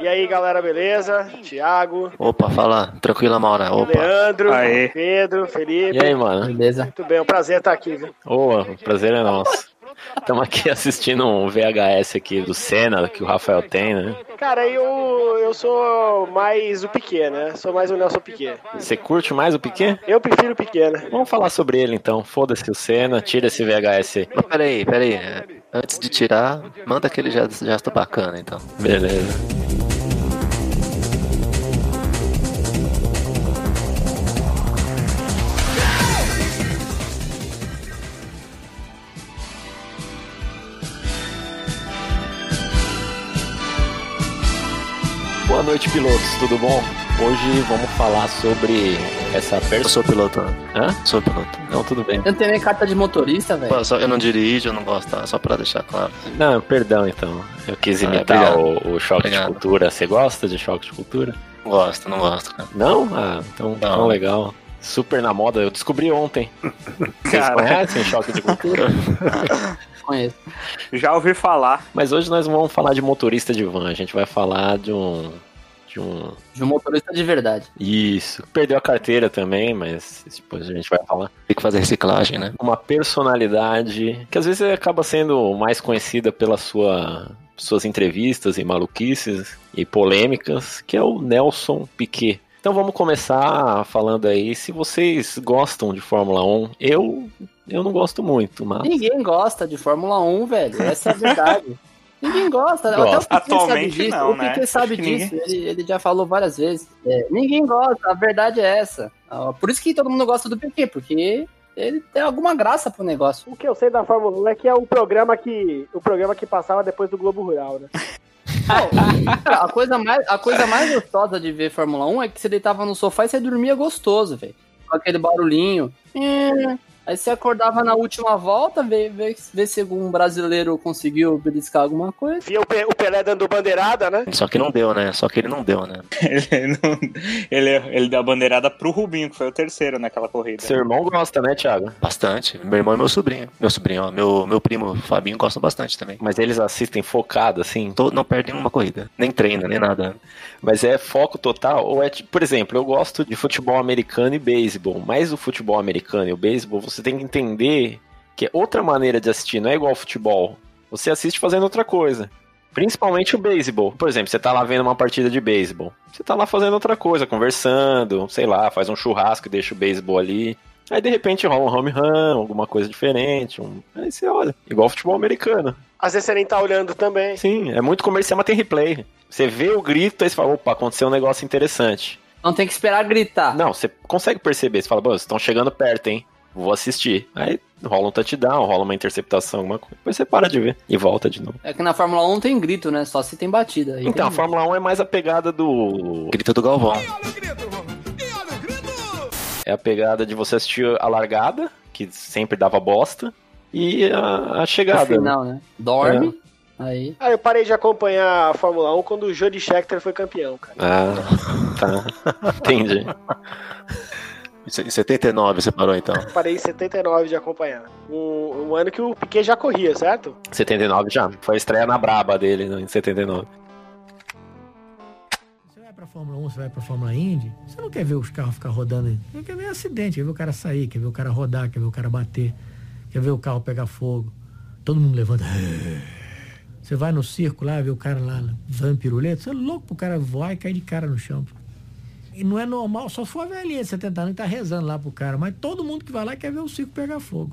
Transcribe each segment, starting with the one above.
E aí, galera, beleza? Tiago, Opa, fala. Tranquila, Maura. Opa. Leandro, Aê. Pedro, Felipe. E aí, mano? Beleza? Muito bem, é um prazer estar aqui, viu? Ô, prazer é nosso. Estamos aqui assistindo um VHS aqui do Senna, que o Rafael tem, né? Cara, eu, eu sou mais o Piquet, né? Sou mais o Nelson Piquet. Você curte mais o Piquet? Eu prefiro o Piquet, né? Vamos falar sobre ele então. Foda-se o Senna, tira esse VHS aí. Mas peraí, peraí. Antes de tirar, manda aquele gesto, gesto bacana, então. Beleza. Boa noite, pilotos, tudo bom? Hoje vamos falar sobre essa Eu pessoa. sou piloto. Hã? Sou piloto. Não, tudo bem. Eu não tenho nem carta de motorista, velho. Eu não dirijo, eu não gosto, tá? Só pra deixar claro. Não, perdão então. Eu quis Ah, imitar obrigado. o, o choque Obrigado. de cultura. Você gosta de choque de cultura? Gosto, não gosto, cara. Não? Ah, então Não. tão legal. Super na moda, eu descobri ontem. Vocês Cara. conhecem choque de cultura? Conheço. Já ouvi falar. Mas hoje nós não vamos falar de motorista de van, a gente vai falar de um. De um. De um motorista de verdade. Isso. Perdeu a carteira também, mas depois a gente vai falar. Tem que fazer reciclagem, né? Uma personalidade que às vezes acaba sendo mais conhecida pela sua. Suas entrevistas e maluquices e polêmicas, que é o Nelson Piquet. Então vamos começar falando aí se vocês gostam de Fórmula 1. Eu eu não gosto muito, mas Ninguém gosta de Fórmula 1, velho. Essa é a verdade. Ninguém gosta. Até o Gosta. Piquet sabe Atualmente disso. não, o né? Piquet sabe disso. Ele, ele já falou várias vezes. É, ninguém gosta. A verdade é essa. Ah, Por isso que todo mundo gosta do Piquet, porque ele tem alguma graça pro negócio. O que eu sei da Fórmula 1 é que é o programa que, o programa que passava depois do Globo Rural, né? Cara, a, coisa mais, a coisa mais gostosa de ver Fórmula 1 é que você deitava no sofá e você dormia gostoso, velho. Com aquele barulhinho. É. Aí você acordava na última volta, ver, ver, ver se algum brasileiro conseguiu beliscar alguma coisa. Via o, Pe- o Pelé dando bandeirada, né? Só que não deu, né? Só que ele não deu, né? Ele, não- ele, ele deu a bandeirada pro Rubinho, que foi o terceiro naquela corrida. seu irmão gosta, né, Thiago? Bastante. Meu irmão e meu sobrinho. Meu sobrinho, ó. Meu, meu primo Fabinho gosta bastante também. Mas eles assistem focado, assim. Tô- não perde nenhuma corrida. Nem treina, nem nada. Mas é foco total? Ou é tipo, por exemplo, eu gosto de futebol americano e beisebol, mas o futebol americano e o beisebol você tem que entender que é outra maneira de assistir, não é igual ao futebol. Você assiste fazendo outra coisa. Principalmente o beisebol. Por exemplo, você tá lá vendo uma partida de beisebol. Você tá lá fazendo outra coisa, conversando, sei lá, faz um churrasco e deixa o beisebol ali. Aí de repente rola um home run, alguma coisa diferente. um- Aí você olha. Igual futebol americano. Às vezes você nem tá olhando também. Sim, é muito comercial, mas tem replay. Você vê o grito, aí você fala, opa, aconteceu um negócio interessante. Não tem que esperar gritar. Não, você consegue perceber. Você fala, "Pô, vocês estão chegando perto, hein? Vou assistir. Aí rola um touchdown, rola uma interceptação, alguma coisa. Depois você para de ver e volta de novo. É que na Fórmula 1 não tem grito, né? Só se tem batida. Aí Então, a tem- Fórmula 1 é mais a pegada do. Grita do Galvão. É a pegada de você assistir a largada, que sempre dava bosta, e a, a no chegada. né? final, né? Dorme. Aí. Ah, eu parei de acompanhar a Fórmula 1 quando o Jody Scheckter foi campeão, cara. Ah, tá. Entendi. Em 79 você parou então. Parei em 79 de acompanhar. Um, um ano que o Piquet já corria, certo? 79 já. Foi a estreia na braba dele, né, em 79. Você vai pra Fórmula 1, você vai pra Fórmula Indy, você não quer ver os carros ficar rodando aí. Você quer ver acidente, quer ver o cara sair, quer ver o cara rodar, quer ver o cara bater, quer ver o carro pegar fogo. Todo mundo levanta. Você vai no circo lá, vê o cara lá, van piruleta, você é louco pro cara voar e cair de cara no chão. pô. E não é normal, só se for a velhinha de 70 anos que tá rezando lá pro cara, mas todo mundo que vai lá quer ver o circo pegar fogo.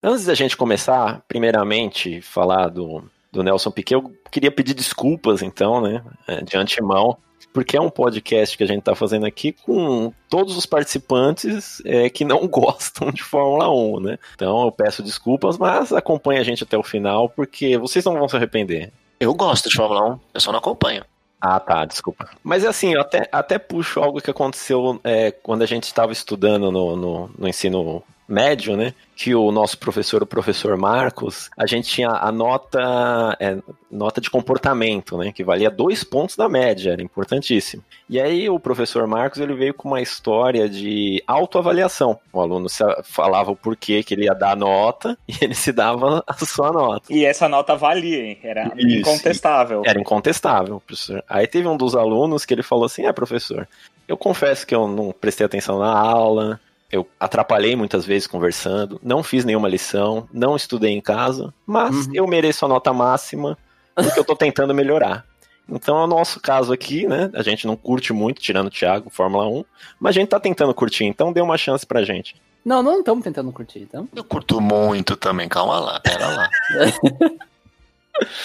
Antes da gente começar, primeiramente, falar do, do Nelson Piquet, eu queria pedir desculpas, então, né, é, de antemão, porque é um podcast que a gente tá fazendo aqui com todos os participantes é, que não gostam de Fórmula 1, né? Então eu peço desculpas, mas acompanhe a gente até o final, porque vocês não vão se arrepender. Eu gosto de Fórmula 1, eu só não acompanho. Ah, tá, desculpa. Mas assim, eu até, até puxo algo que aconteceu é, quando a gente estava estudando no, no, no ensino médio, né? Que o nosso professor, o professor Marcos, a gente tinha a nota, é, nota de comportamento, né? Que valia dois pontos da média, era importantíssimo. E aí o professor Marcos ele veio com uma história de autoavaliação. O aluno falava o porquê que ele ia dar a nota e ele se dava a sua nota. E essa nota valia, hein? Era Isso. incontestável. Era incontestável, professor. Aí teve um dos alunos que ele falou assim: Ah, professor, eu confesso que eu não prestei atenção na aula, eu atrapalhei muitas vezes conversando, não fiz nenhuma lição, não estudei em casa, mas Uhum. eu mereço a nota máxima porque eu tô tentando melhorar. Então é o nosso caso aqui, né? A gente não curte muito, tirando o Thiago, Fórmula 1, mas a gente tá tentando curtir, então dê uma chance pra gente. Não, não estamos tentando curtir, então. Eu curto muito também, calma lá, pera lá.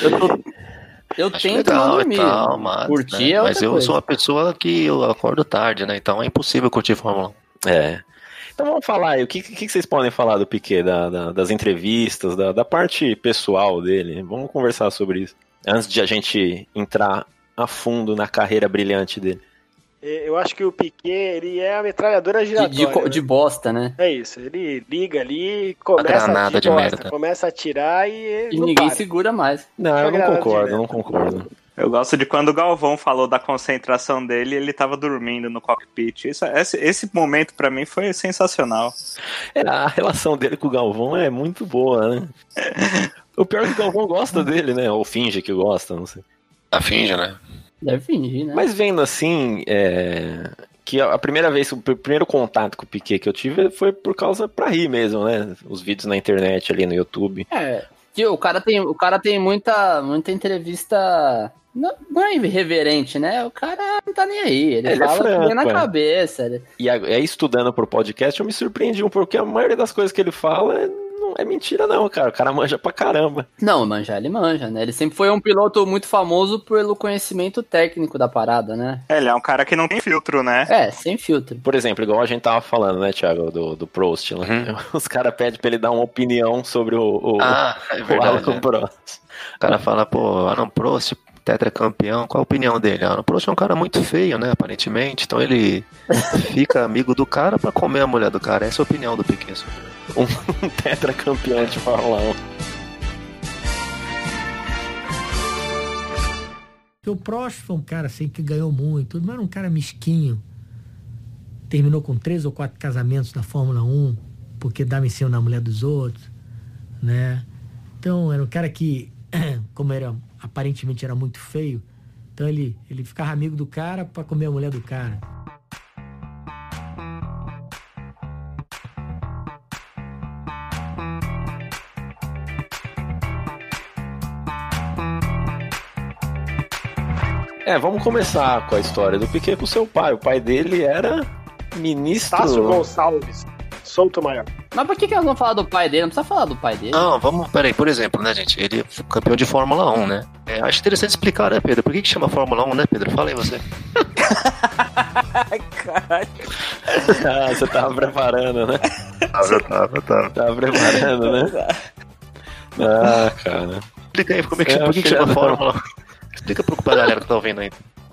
Eu, tô- eu Acho tento não legal e dormir. tal, mas, Curtir né? é outra Mas eu coisa. sou uma pessoa que eu acordo tarde, né? Então é impossível curtir Fórmula 1. É. Então vamos falar aí, o que, que, vocês podem falar do Piquet, da, da- das entrevistas, da, da parte pessoal dele? Vamos conversar sobre isso. Antes de a gente entrar a fundo na carreira brilhante dele. Eu acho que o Piquet, ele é a metralhadora De, giratória. de, co- né? de bosta, né? É isso, ele liga ali, começa granada de bosta, merda. começa a atirar e, E não ninguém para. segura mais. Não, eu não concordo, de eu não concordo. Eu gosto de quando o Galvão falou da concentração dele, ele tava dormindo no cockpit. Isso, esse, esse momento pra mim foi sensacional. É, a relação dele com o Galvão é muito boa, né? O pior é que o Galvão gosta dele, né? Ou finge que gosta, não sei. Tá finge, né? Deve fingir, né? Mas vendo assim, é, que a primeira vez, o pr- primeiro contato com o Piquet que eu tive foi por causa pra rir mesmo, né? Os vídeos na internet ali no YouTube. É. Que o cara tem, o cara tem muita, muita entrevista. Não, não é irreverente, né? O cara não tá nem aí. Ele, Ele é fala o que vem na franco, é. cabeça. Ele- E aí, estudando pro podcast, eu me surpreendi um pouco, porque a maioria das coisas que ele fala é- não é mentira, não, cara. O cara manja pra caramba. Não, manjar ele manja, né? Ele sempre foi um piloto muito famoso pelo conhecimento técnico da parada, né? É, Ele é um cara que não tem filtro, né? É, sem filtro. Por exemplo, igual a gente tava falando, né, Thiago, do, do Prost. lá. Uhum. Os caras pedem pra ele dar uma opinião sobre o, o, Ah, é o verdade. Alan né? Prost. O cara fala, pô, Alan Prost, tetracampeão, qual a opinião dele? Alan Prost é um cara muito feio, né, aparentemente, então ele fica amigo do cara pra comer a mulher do cara. Essa é a opinião do Piquet. Um tetracampeão de Fórmula 1. Porque o Prost foi um cara assim que ganhou muito, mas era um cara mesquinho. Terminou com três ou quatro casamentos na Fórmula 1, porque dava em cima da mulher dos outros, né? Então era um cara que, como era aparentemente era muito feio, então ele, ele ficava amigo do cara para comer a mulher do cara. É, vamos começar com a história do Piquet com seu pai. O pai dele era ministro. Tássio Gonçalves, solto maior. Mas por que, que nós vamos falar do pai dele? Não precisa falar do pai dele. Não, vamos, peraí, por exemplo, né, gente? Ele foi campeão de Fórmula 1, né? É, acho interessante explicar, né, Pedro? Por que, que chama Fórmula 1, né, Pedro? Fala aí você. Ah, você tava preparando, né? Tava, tava, tava. Tava preparando, né? Ah, cara. Explica aí, como é que, É, por que, que chama Fórmula 1? Explica pro, galera que tá ouvindo aí.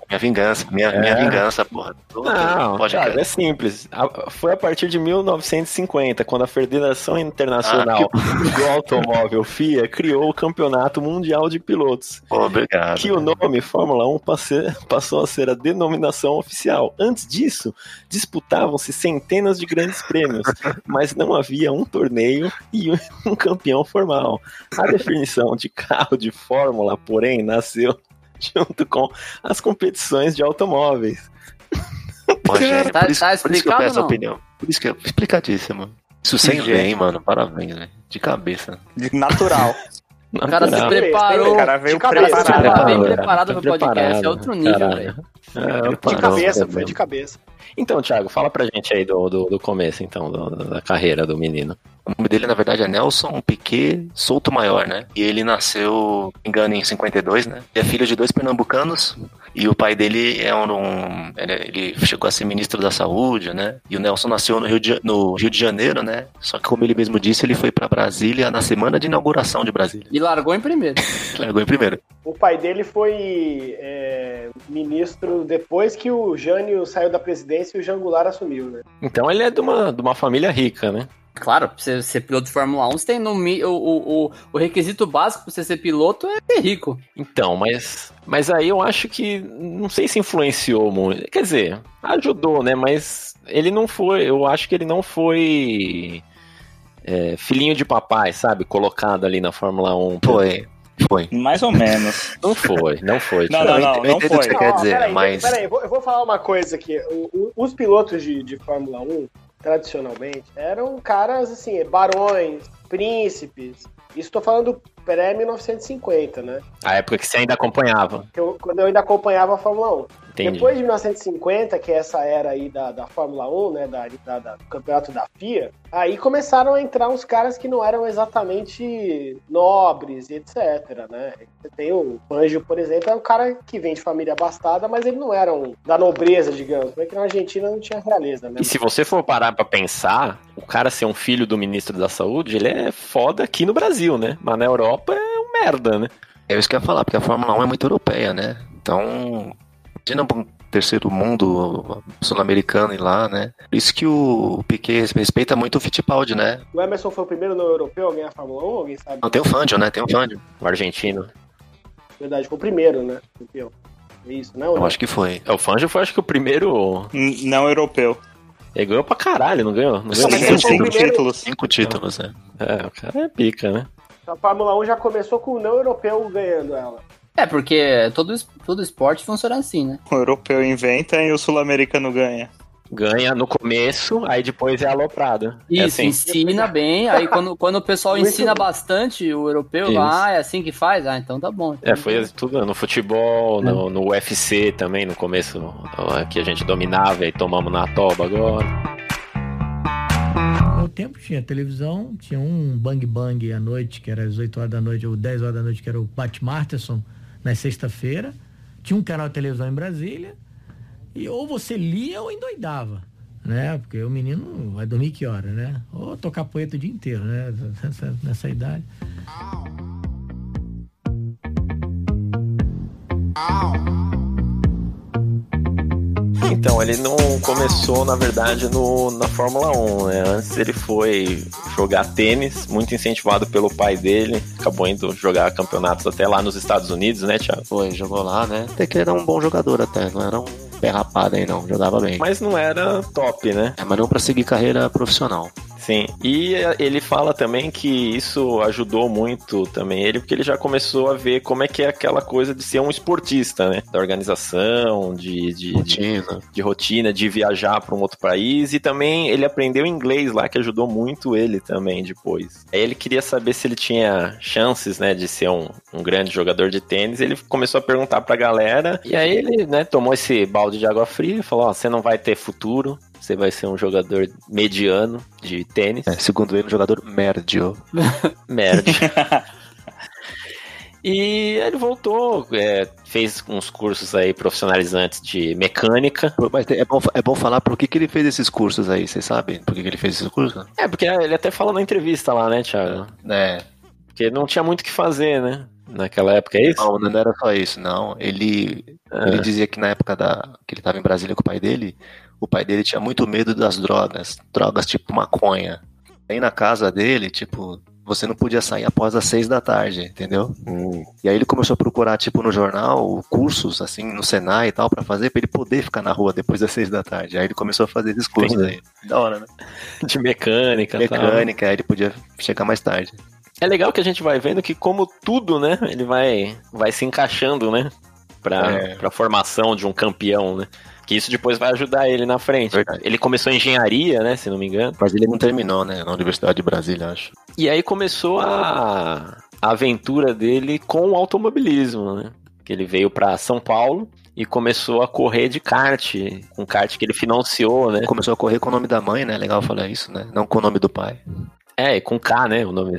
Minha vingança, minha, minha É. vingança, porra. Não, Pode cara, é simples. A- Foi a partir de 1950, quando a Federação Internacional do Automóvel FIA criou o Campeonato Mundial de Pilotos, Pô, obrigado. que o nome Fórmula 1 passe- passou a ser a denominação oficial. Antes disso, disputavam-se centenas de grandes prêmios, mas não havia um torneio e um campeão formal. A definição de carro de Fórmula, porém, nasceu junto com as competições de automóveis. Rogério, Tá- por, isso, tá por isso que eu peço não? opinião. Por isso que é explicadíssimo. Isso sem Gente. ver, hein, mano. Parabéns, velho. De cabeça. De natural. O cara se preparou. O cara veio De cabeça, O cara tá preparado. bem Preparado, preparado tá pro podcast. É preparado, outro nível, velho. É, De cabeça, foi de cabeça. Então, Thiago, fala pra gente aí do, do, do começo, então, do- da carreira do menino. O nome dele, na verdade, é Nelson Piquet Souto Maior, né? E ele nasceu, me engano, em 52, né? Ele é filho de dois pernambucanos. E o pai dele é um. ele, ele chegou a ser ministro da saúde, né? E o Nelson nasceu no Rio, de, no Rio de Janeiro, né? Só que, como ele mesmo disse, ele foi pra Brasília na semana de inauguração de Brasília. E largou em primeiro. Largou em primeiro. O pai dele foi é, ministro depois que o Jânio saiu da presidência e o Jangular assumiu, né? Então ele é de uma, de uma família rica, né? Claro, pra você ser piloto de Fórmula 1, você tem no, mi- o, o, o, requisito básico pra você ser piloto é ser rico. Então, mas, mas aí eu acho que não sei se influenciou muito. Quer dizer, ajudou, né? Mas ele não foi. Eu acho que ele não foi é, filhinho de papai, sabe? Colocado ali na Fórmula 1. Foi, foi. Mais ou menos. Não foi, não foi. Não, não, não, eu não o que foi. você quer dizer, peraí, mas- Peraí, eu vou, falar uma coisa aqui. Os pilotos de, de Fórmula 1, tradicionalmente, eram caras assim, barões, príncipes. Isso falando pré-1950, né? A época que você ainda acompanhava. Eu- quando eu ainda acompanhava a Fórmula 1. Entendi. Depois de 1950, que é essa era aí da, da Fórmula 1, né, da, da- da- do campeonato da FIA, aí começaram a entrar uns caras que não eram exatamente nobres e etc, né? Você tem o Fangio, por exemplo, é um cara que vem de família abastada, mas ele não era um, da nobreza, digamos, porque na Argentina não tinha realeza, né? E se você for parar pra pensar, o cara ser um filho do ministro da saúde, ele é foda aqui no Brasil, né? Mas na Europa é um merda, né? É isso que eu ia falar, porque a Fórmula 1 é muito europeia, né? Então, imagina um terceiro mundo sul-americano e lá, né? Por isso que o Piquet respeita muito o Fittipaldi, né? O Emerson foi o primeiro no europeu a ganhar a Fórmula 1, alguém sabe? Não, tem o Fangio, né? Tem o Fangio. O argentino. verdade, foi o primeiro, né? Campeão. É isso, né? Eu acho que foi. É, o Fangio foi acho que o primeiro. N- Não europeu. Ele ganhou pra caralho, não ganhou? Não ganhou Cinco, títulos. Cinco títulos, né? É, o cara é pica, né? A Fórmula 1 já começou com o não europeu ganhando ela. É, porque todo, todo esporte funciona assim, né? O europeu inventa e o sul-americano ganha. Ganha no começo, aí depois é aloprado. É Isso, assim. ensina bem. Aí quando, quando o pessoal ensina bastante, o europeu Isso. lá, ah, é assim que faz? Ah, então tá bom. É, foi tudo no futebol, no, no UFC também, no começo que a gente dominava e tomamos na toba agora. Tempo tinha televisão, tinha um Bang Bang à noite, que era às 8 horas da noite, ou 10 horas da noite, que era o Pat Marterson, na sexta-feira. Tinha um canal de televisão em Brasília. E ou você lia ou endoidava, né? Porque o menino vai dormir que hora, né? Ou tocar poeta o dia inteiro, né? Nessa, nessa idade. Então, ele não começou, na verdade, no, na Fórmula 1, né? Antes ele foi jogar tênis, muito incentivado pelo pai dele. Acabou indo jogar campeonatos até lá nos Estados Unidos, né, Thiago? Foi, jogou lá, né? Até que era um bom jogador até, não era um pé rapado aí não, jogava bem. Mas não era top, né? É, mas não pra seguir carreira profissional. Sim, e eh, ele fala também que isso ajudou muito também ele, porque ele já começou a ver como é que é aquela coisa de ser um esportista, né? Da organização, de, de, de, Rotina. de rotina, de viajar para um outro país, e também ele aprendeu inglês lá, que ajudou muito ele também depois. Aí ele queria saber se ele tinha chances, né, de ser um, um grande jogador de tênis, ele começou a perguntar pra galera, e aí ele, né, tomou esse balde de água fria e falou, ó, você não vai ter futuro, você vai ser um jogador mediano de tênis. É, segundo ele, um jogador médio. Merda. E ele voltou, é, fez uns cursos aí profissionalizantes de mecânica. Mas é bom, é bom falar por que, que ele fez esses cursos aí, vocês sabem? Por que, que ele fez esses cursos? É, porque ele até falou na entrevista lá, né, Thiago? É, Porque não tinha muito o que fazer, né? Naquela época, é isso? não, não era só isso, não. Ele, Ah. ele dizia que na época da, que ele estava em Brasília com o pai dele, o pai dele tinha muito medo das drogas, drogas tipo maconha. Aí na casa dele, tipo, você não podia sair após as seis da tarde, entendeu? Hum. E aí ele começou a procurar, tipo, no jornal, cursos, assim, no Senai e tal, pra fazer, pra ele poder ficar na rua depois das seis da tarde. Aí ele começou a fazer esses cursos aí. Da hora, né? De mecânica, tal. Mecânica, aí ele podia chegar mais tarde. É legal que a gente vai vendo que, como tudo, né? Ele vai, vai se encaixando, né? Pra, É. pra formação de um campeão, né? Que isso depois vai ajudar ele na frente. Verdade. Ele começou engenharia, né? Se não me engano. Mas ele não terminou, né? Na Universidade de Brasília, acho. E aí começou a, a aventura dele com o automobilismo, né? Que ele veio pra São Paulo e começou a correr de kart, um kart que ele financiou, né? Começou a correr com o nome da mãe, né? Legal falar isso, né? Não com o nome do pai. É, com K, né? O nome.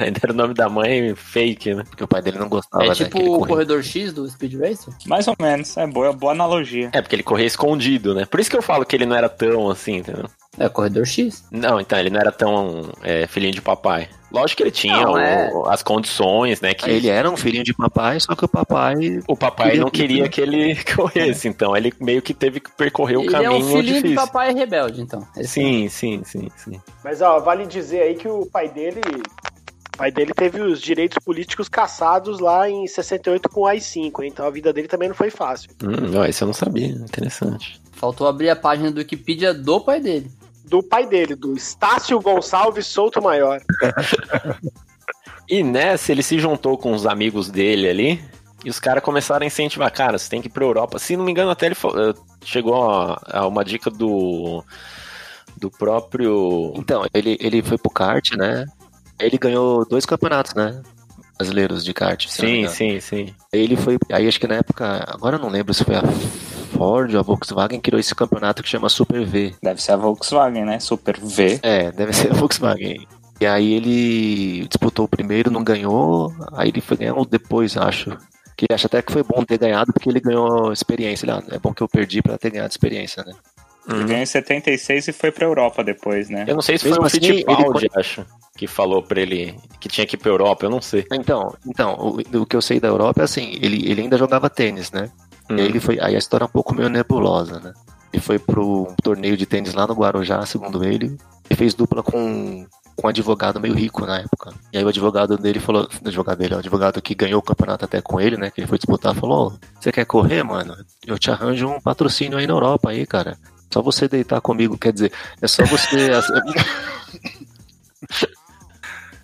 Ainda era o nome da mãe fake, né? Porque o pai dele não gostava, É né? tipo ele o corredor X do Speed Racer? Mais ou menos. É boa, boa analogia. É, porque ele corria escondido, né? Por isso que eu falo que ele não era tão assim, entendeu? É, corredor X. Não, então ele não era tão é, filhinho de papai. Lógico que ele tinha Não, o- é. as condições, né? Que Ele era um filhinho de papai, só que o papai. o papai queria não que- queria que ele corresse, então ele meio que teve que percorrer o Ele caminho é um filhinho difícil. de papai rebelde, então. Sim, sim, sim, sim. Mas ó, vale dizer aí que o pai dele. O pai dele teve os direitos políticos caçados lá em 68 com o AI-5, hein? então a vida dele também não foi fácil. Hum, não, isso eu não sabia. Interessante. Faltou abrir a página do Wikipedia do pai dele. Do pai dele, do Estácio Gonçalves Souto Maior. E nessa ele se juntou com os amigos dele ali. E os caras começaram a incentivar, cara, você tem que ir pra Europa. Se não me engano, até ele eh, chegou a, a uma dica do. Do próprio. Então, ele, ele foi pro kart, né? Ele ganhou dois campeonatos, né? Brasileiros de kart. Sim, sim, sim. Aí ele foi. Aí acho que na época. Agora eu não lembro se foi a Ford ou a Volkswagen que criou esse campeonato que chama Super V. Deve ser a Volkswagen, né? Super V. É, deve ser a Volkswagen. E aí ele disputou o primeiro, não ganhou. Aí ele foi ganhar um depois, acho. Que ele acha até que foi bom ter ganhado porque ele ganhou experiência. Ele, ah, é bom que eu perdi pra ter ganhado experiência, né? Ele ganhou em 76 e foi pra Europa depois, né? Eu não sei se Mesmo foi o assim, Fittipaldi, ele acho, que falou pra ele que tinha que ir pra Europa, eu não sei. Então, então o, o que eu sei da Europa é assim, ele, ele ainda jogava tênis, né? Hum. E aí ele foi. Aí a história é um pouco meio nebulosa, né? Ele foi pro torneio de tênis lá no Guarujá, segundo ele, e fez dupla com, com um advogado meio rico na época. E aí o advogado dele falou, o advogado dele, o advogado que ganhou o campeonato até com ele, né? Que ele foi disputar, falou, "Ô, você quer correr, mano? Eu te arranjo um patrocínio aí na Europa aí, cara. Só você deitar comigo, quer dizer, é só você.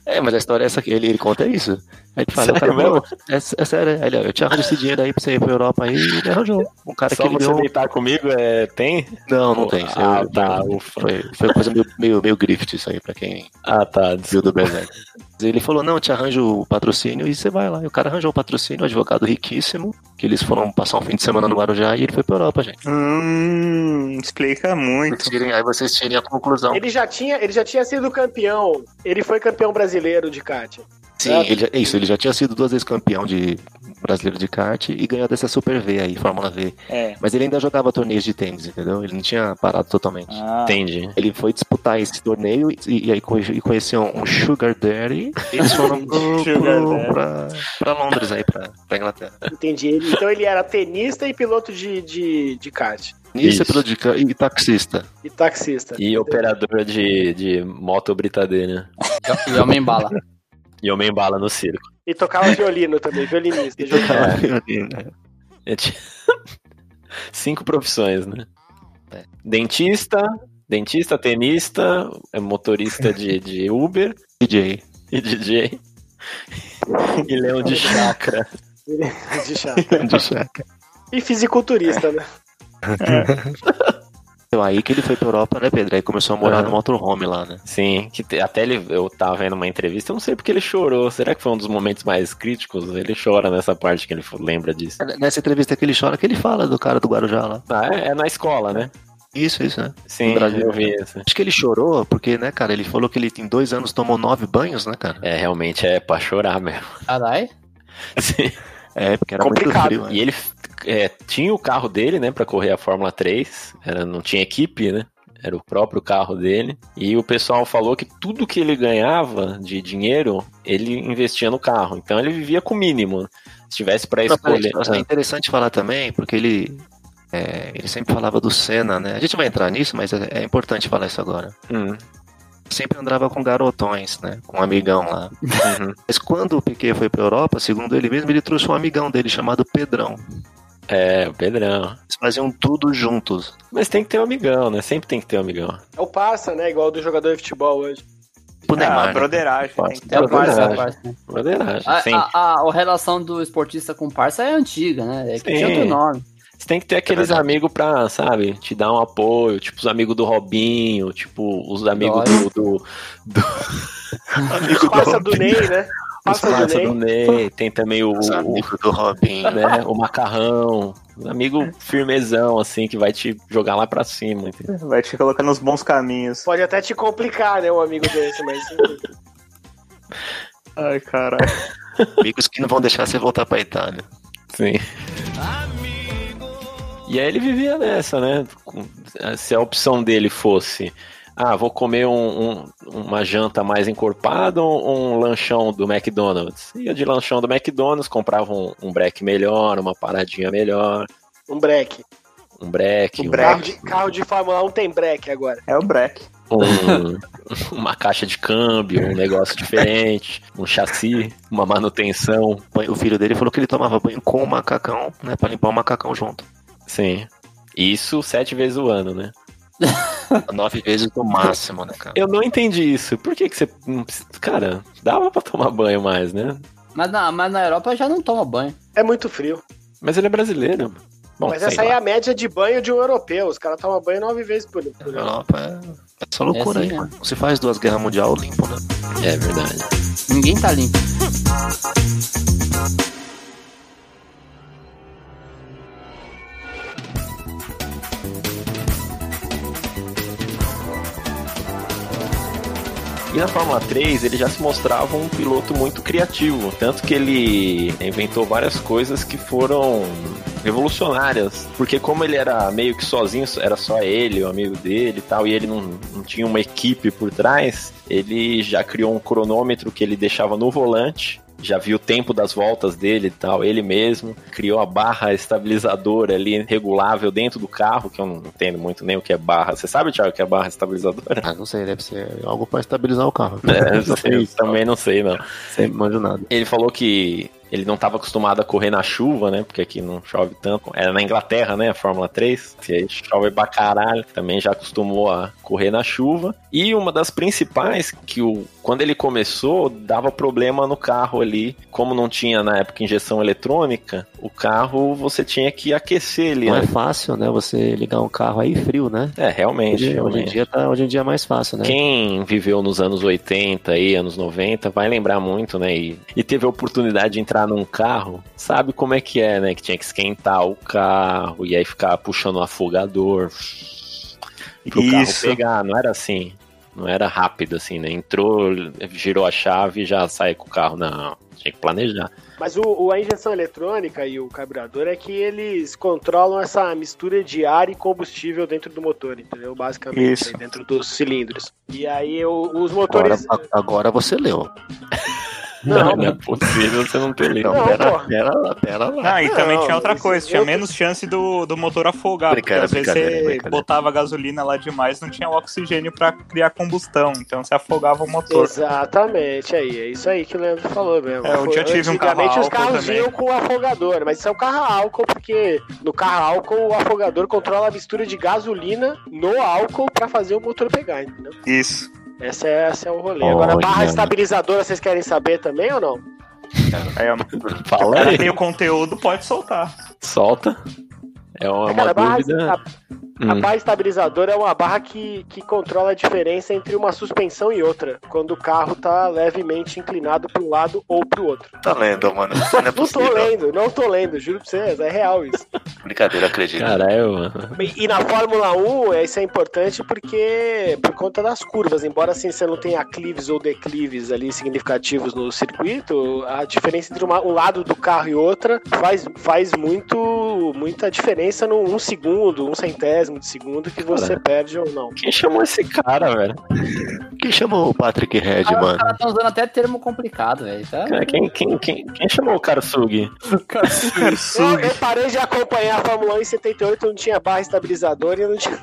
É, mas a história é essa aqui, ele, ele conta isso. Aí ele fala, Sério cara, mesmo? "Não, é, é sério, aí ele, ó, eu te arranjo esse dinheiro aí pra você ir pra Europa aí, e ele arranjou. Um cara Só que ele você deu. deitar comigo é, tem? Não, não tem. Ah, Eu- tá, não, ufa. foi, foi coisa meio, meio, meio grift isso aí, pra quem Ah, tá. viu do Berserk. Ele falou, não, eu te arranjo o patrocínio e você vai lá. E o cara arranjou o patrocínio, um advogado riquíssimo, que eles foram passar um fim de semana no Guarujá e ele foi pra Europa, gente. Hum, explica muito. Aí vocês tirem a conclusão. Ele já tinha, ele já tinha sido campeão. Ele foi campeão brasileiro de kart. Sim, ele já, isso, ele já tinha sido duas vezes campeão de brasileiro de kart e ganhou dessa Super V aí, Fórmula V. É. Mas ele ainda jogava torneios de tênis, entendeu? Ele não tinha parado totalmente. Ah, Entendi. Ele foi disputar esse torneio e, e aí conhe- e conheceu um Sugar Daddy. E eles foram pro, pro, pra, pra Londres aí, pra, pra Inglaterra. Entendi. Ele- então ele era tenista e piloto de, de, de kart. Nisso Isso. é piloto de ca- e taxista. E taxista. E operador de, de moto britadeira. E homem bala. E homem bala no circo. E tocava violino também, violinista. E tocava violino? É ti- Cinco profissões, né? É. Dentista, dentista, tenista, é motorista de, de Uber DJ. e DJ. E leão de chácara. de. De chácara. E fisiculturista, né? Então aí que ele foi pra Europa, né, Pedro? Aí começou a morar Aham. no motorhome lá, né? Sim, que até ele, eu tava vendo uma entrevista, eu não sei porque ele chorou. Será que foi um dos momentos mais críticos? Ele chora nessa parte que ele lembra disso. Nessa entrevista que ele chora, que ele fala do cara do Guarujá lá. Ah, é, é na escola, né? Isso, isso, né? Sim, No Brasil. eu vi isso. Acho que ele chorou porque, né, cara, ele falou que ele em dois anos tomou nove banhos, né, cara? É, realmente é pra chorar mesmo. Caralho. Sim. É, porque era Complicado. muito frio. né? E ele é, tinha o carro dele, né, pra correr a Fórmula 3. Era, não tinha equipe, né? Era o próprio carro dele. E o pessoal falou que tudo que ele ganhava de dinheiro, ele investia no carro. Então ele vivia com o mínimo. Se tivesse peraí, escolher. nossa, é interessante falar também, porque ele, é, ele sempre falava do Senna, né? A gente vai entrar nisso, mas é, é importante falar isso agora. Hum, Sempre andava com garotões, né? Com um amigão lá. uhum. Mas quando o Piquet foi pra Europa, segundo ele mesmo, ele trouxe um amigão dele chamado Pedrão. É, o Pedrão. Eles faziam tudo juntos. Mas tem que ter um amigão, né? Sempre tem que ter um amigão. É o parça, né? Igual do jogador de futebol hoje. Ah, né? broderagem. Tem que ter É o um parça, é o parça. Broderagem. A, a, a, a relação do esportista com parça é antiga, né? É que Sim. tinha outro nome. Você tem que ter aqueles verdade. amigos pra, sabe, te dar um apoio, tipo os amigos do Robinho, tipo os amigos Dói. do, do, Os parça do Ney, né? Os Parça do parça Ney. do Ney, tem também o, o, do Robinho. né, o macarrão, um amigo firmezão, assim, que vai te jogar lá pra cima. entendeu? Vai te colocar nos bons caminhos. Pode até te complicar, né? Um amigo desse, mas. Ai, caralho. Amigos que não vão deixar você voltar pra Itália. Sim. E aí ele vivia nessa, né? Se a opção dele fosse. Ah, vou comer um- um- uma janta mais encorpada ou um lanchão do McDonald's? Ia de lanchão do McDonald's, comprava um, um break melhor, uma paradinha melhor, Um break. um break, Um um- carro, de, carro de Fórmula 1 tem break agora. É o break. um- uma caixa de câmbio, um negócio diferente, um chassi, uma manutenção. O filho dele falou que ele tomava banho com o macacão, né? Pra limpar o macacão junto. Sim. Isso sete vezes o ano, né? Nove vezes no máximo, né, cara? Eu não entendi isso. Por que, que você. Cara, dava pra tomar banho mais, né? Mas na, mas na Europa já não toma banho. É muito frio. Mas ele é brasileiro. Bom, Mas essa aí é a média de banho de um europeu. Os caras tomam banho nove vezes por, por Na ano. Europa é, é só loucura É assim, aí, né? mano. Se faz duas guerras mundial, limpo, né? É verdade. Ninguém tá limpo. E na Fórmula 3 ele já se mostrava um piloto muito criativo, tanto que ele inventou várias coisas que foram revolucionárias, porque como ele era meio que sozinho, era só ele, o amigo dele e tal, e ele não, não tinha uma equipe por trás, ele já criou um cronômetro que ele deixava no volante, já viu o tempo das voltas dele e tal, ele mesmo criou a barra estabilizadora ali regulável dentro do carro, que eu não entendo muito nem o que é barra. Você sabe, Thiago, o que é barra estabilizadora? Ah, não sei, deve ser algo pra estabilizar o carro. É, não sei, eu também não sei, não. sei, manjo nada. Ele falou que ele não estava acostumado a correr na chuva, né? Porque aqui não chove tanto. Era na Inglaterra, né? A Fórmula 3. Que aí chove pra caralho. Também já acostumou a correr na chuva. E uma das principais, que o, quando ele começou, dava problema no carro ali. Como não tinha na época injeção eletrônica, o carro você tinha que aquecer ele. Não é né? fácil, né? Você ligar um carro aí frio, né? É, realmente. Hoje, hoje, em realmente. dia tá, hoje em dia é mais fácil, né? Quem viveu nos anos 80 e anos 90 vai lembrar muito, né? E, e teve a oportunidade de entrar num carro, sabe como é que é, né? Que tinha que esquentar o carro e aí ficar puxando o afogador pro Isso. carro pegar. Não era assim. Não era rápido assim, né? Entrou, girou a chave e já sai com o carro. Não, tinha que planejar. Mas o, o- a injeção eletrônica e o carburador é que eles controlam essa mistura de ar e combustível dentro do motor, entendeu? Basicamente, aí dentro dos cilindros. E aí eu- os Agora, motores. a- agora você leu. Não, Não, não é possível você não ter lido. Não, pera, pera lá, pera lá. Ah, e também Não, tinha outra coisa, tinha menos chance do, do motor afogar, porque às vezes você brincadeira. botava gasolina lá demais, não tinha o oxigênio pra criar combustão, então você afogava o motor. Exatamente, aí. É isso aí que o Leandro falou mesmo. É, eu já tive um carro Antigamente os álcool carros também. vinham com afogador, mas isso é um carro a álcool, porque no carro álcool o afogador controla a mistura de gasolina no álcool pra fazer o motor pegar, entendeu? Isso. Essa é, essa é o rolê. Agora, a barra estabilizadora, vocês querem saber também ou não? Aí, ó, Fala o cara aí, tem o conteúdo, pode soltar. solta. É uma, Cara, a barra, dúvida. a, a Hum. barra estabilizadora é uma barra que, que controla a diferença entre uma suspensão e outra, quando o carro tá levemente inclinado para um lado ou para o outro. Tá lendo, mano. Isso não é Não tô lendo, não tô lendo, juro pra vocês, é real isso. Brincadeira, acredito. Caralho, mano. E, e na Fórmula 1, é, isso é importante porque, por conta das curvas, embora assim você não tenha aclives ou declives ali significativos no circuito, a diferença entre uma- um lado do carro e outra faz, faz muito, muita diferença num um segundo, um centésimo de segundo que você Cara. perde ou não. Quem chamou esse cara, velho? Quem chamou o Patrick Red, Ah, os mano? caras estão usando até termo complicado, velho. Tá? Cara, Quem, quem, quem, quem chamou o cara Sugi? Eu, eu parei de acompanhar a Fórmula 1 em 78, não tinha barra estabilizadora e não tinha,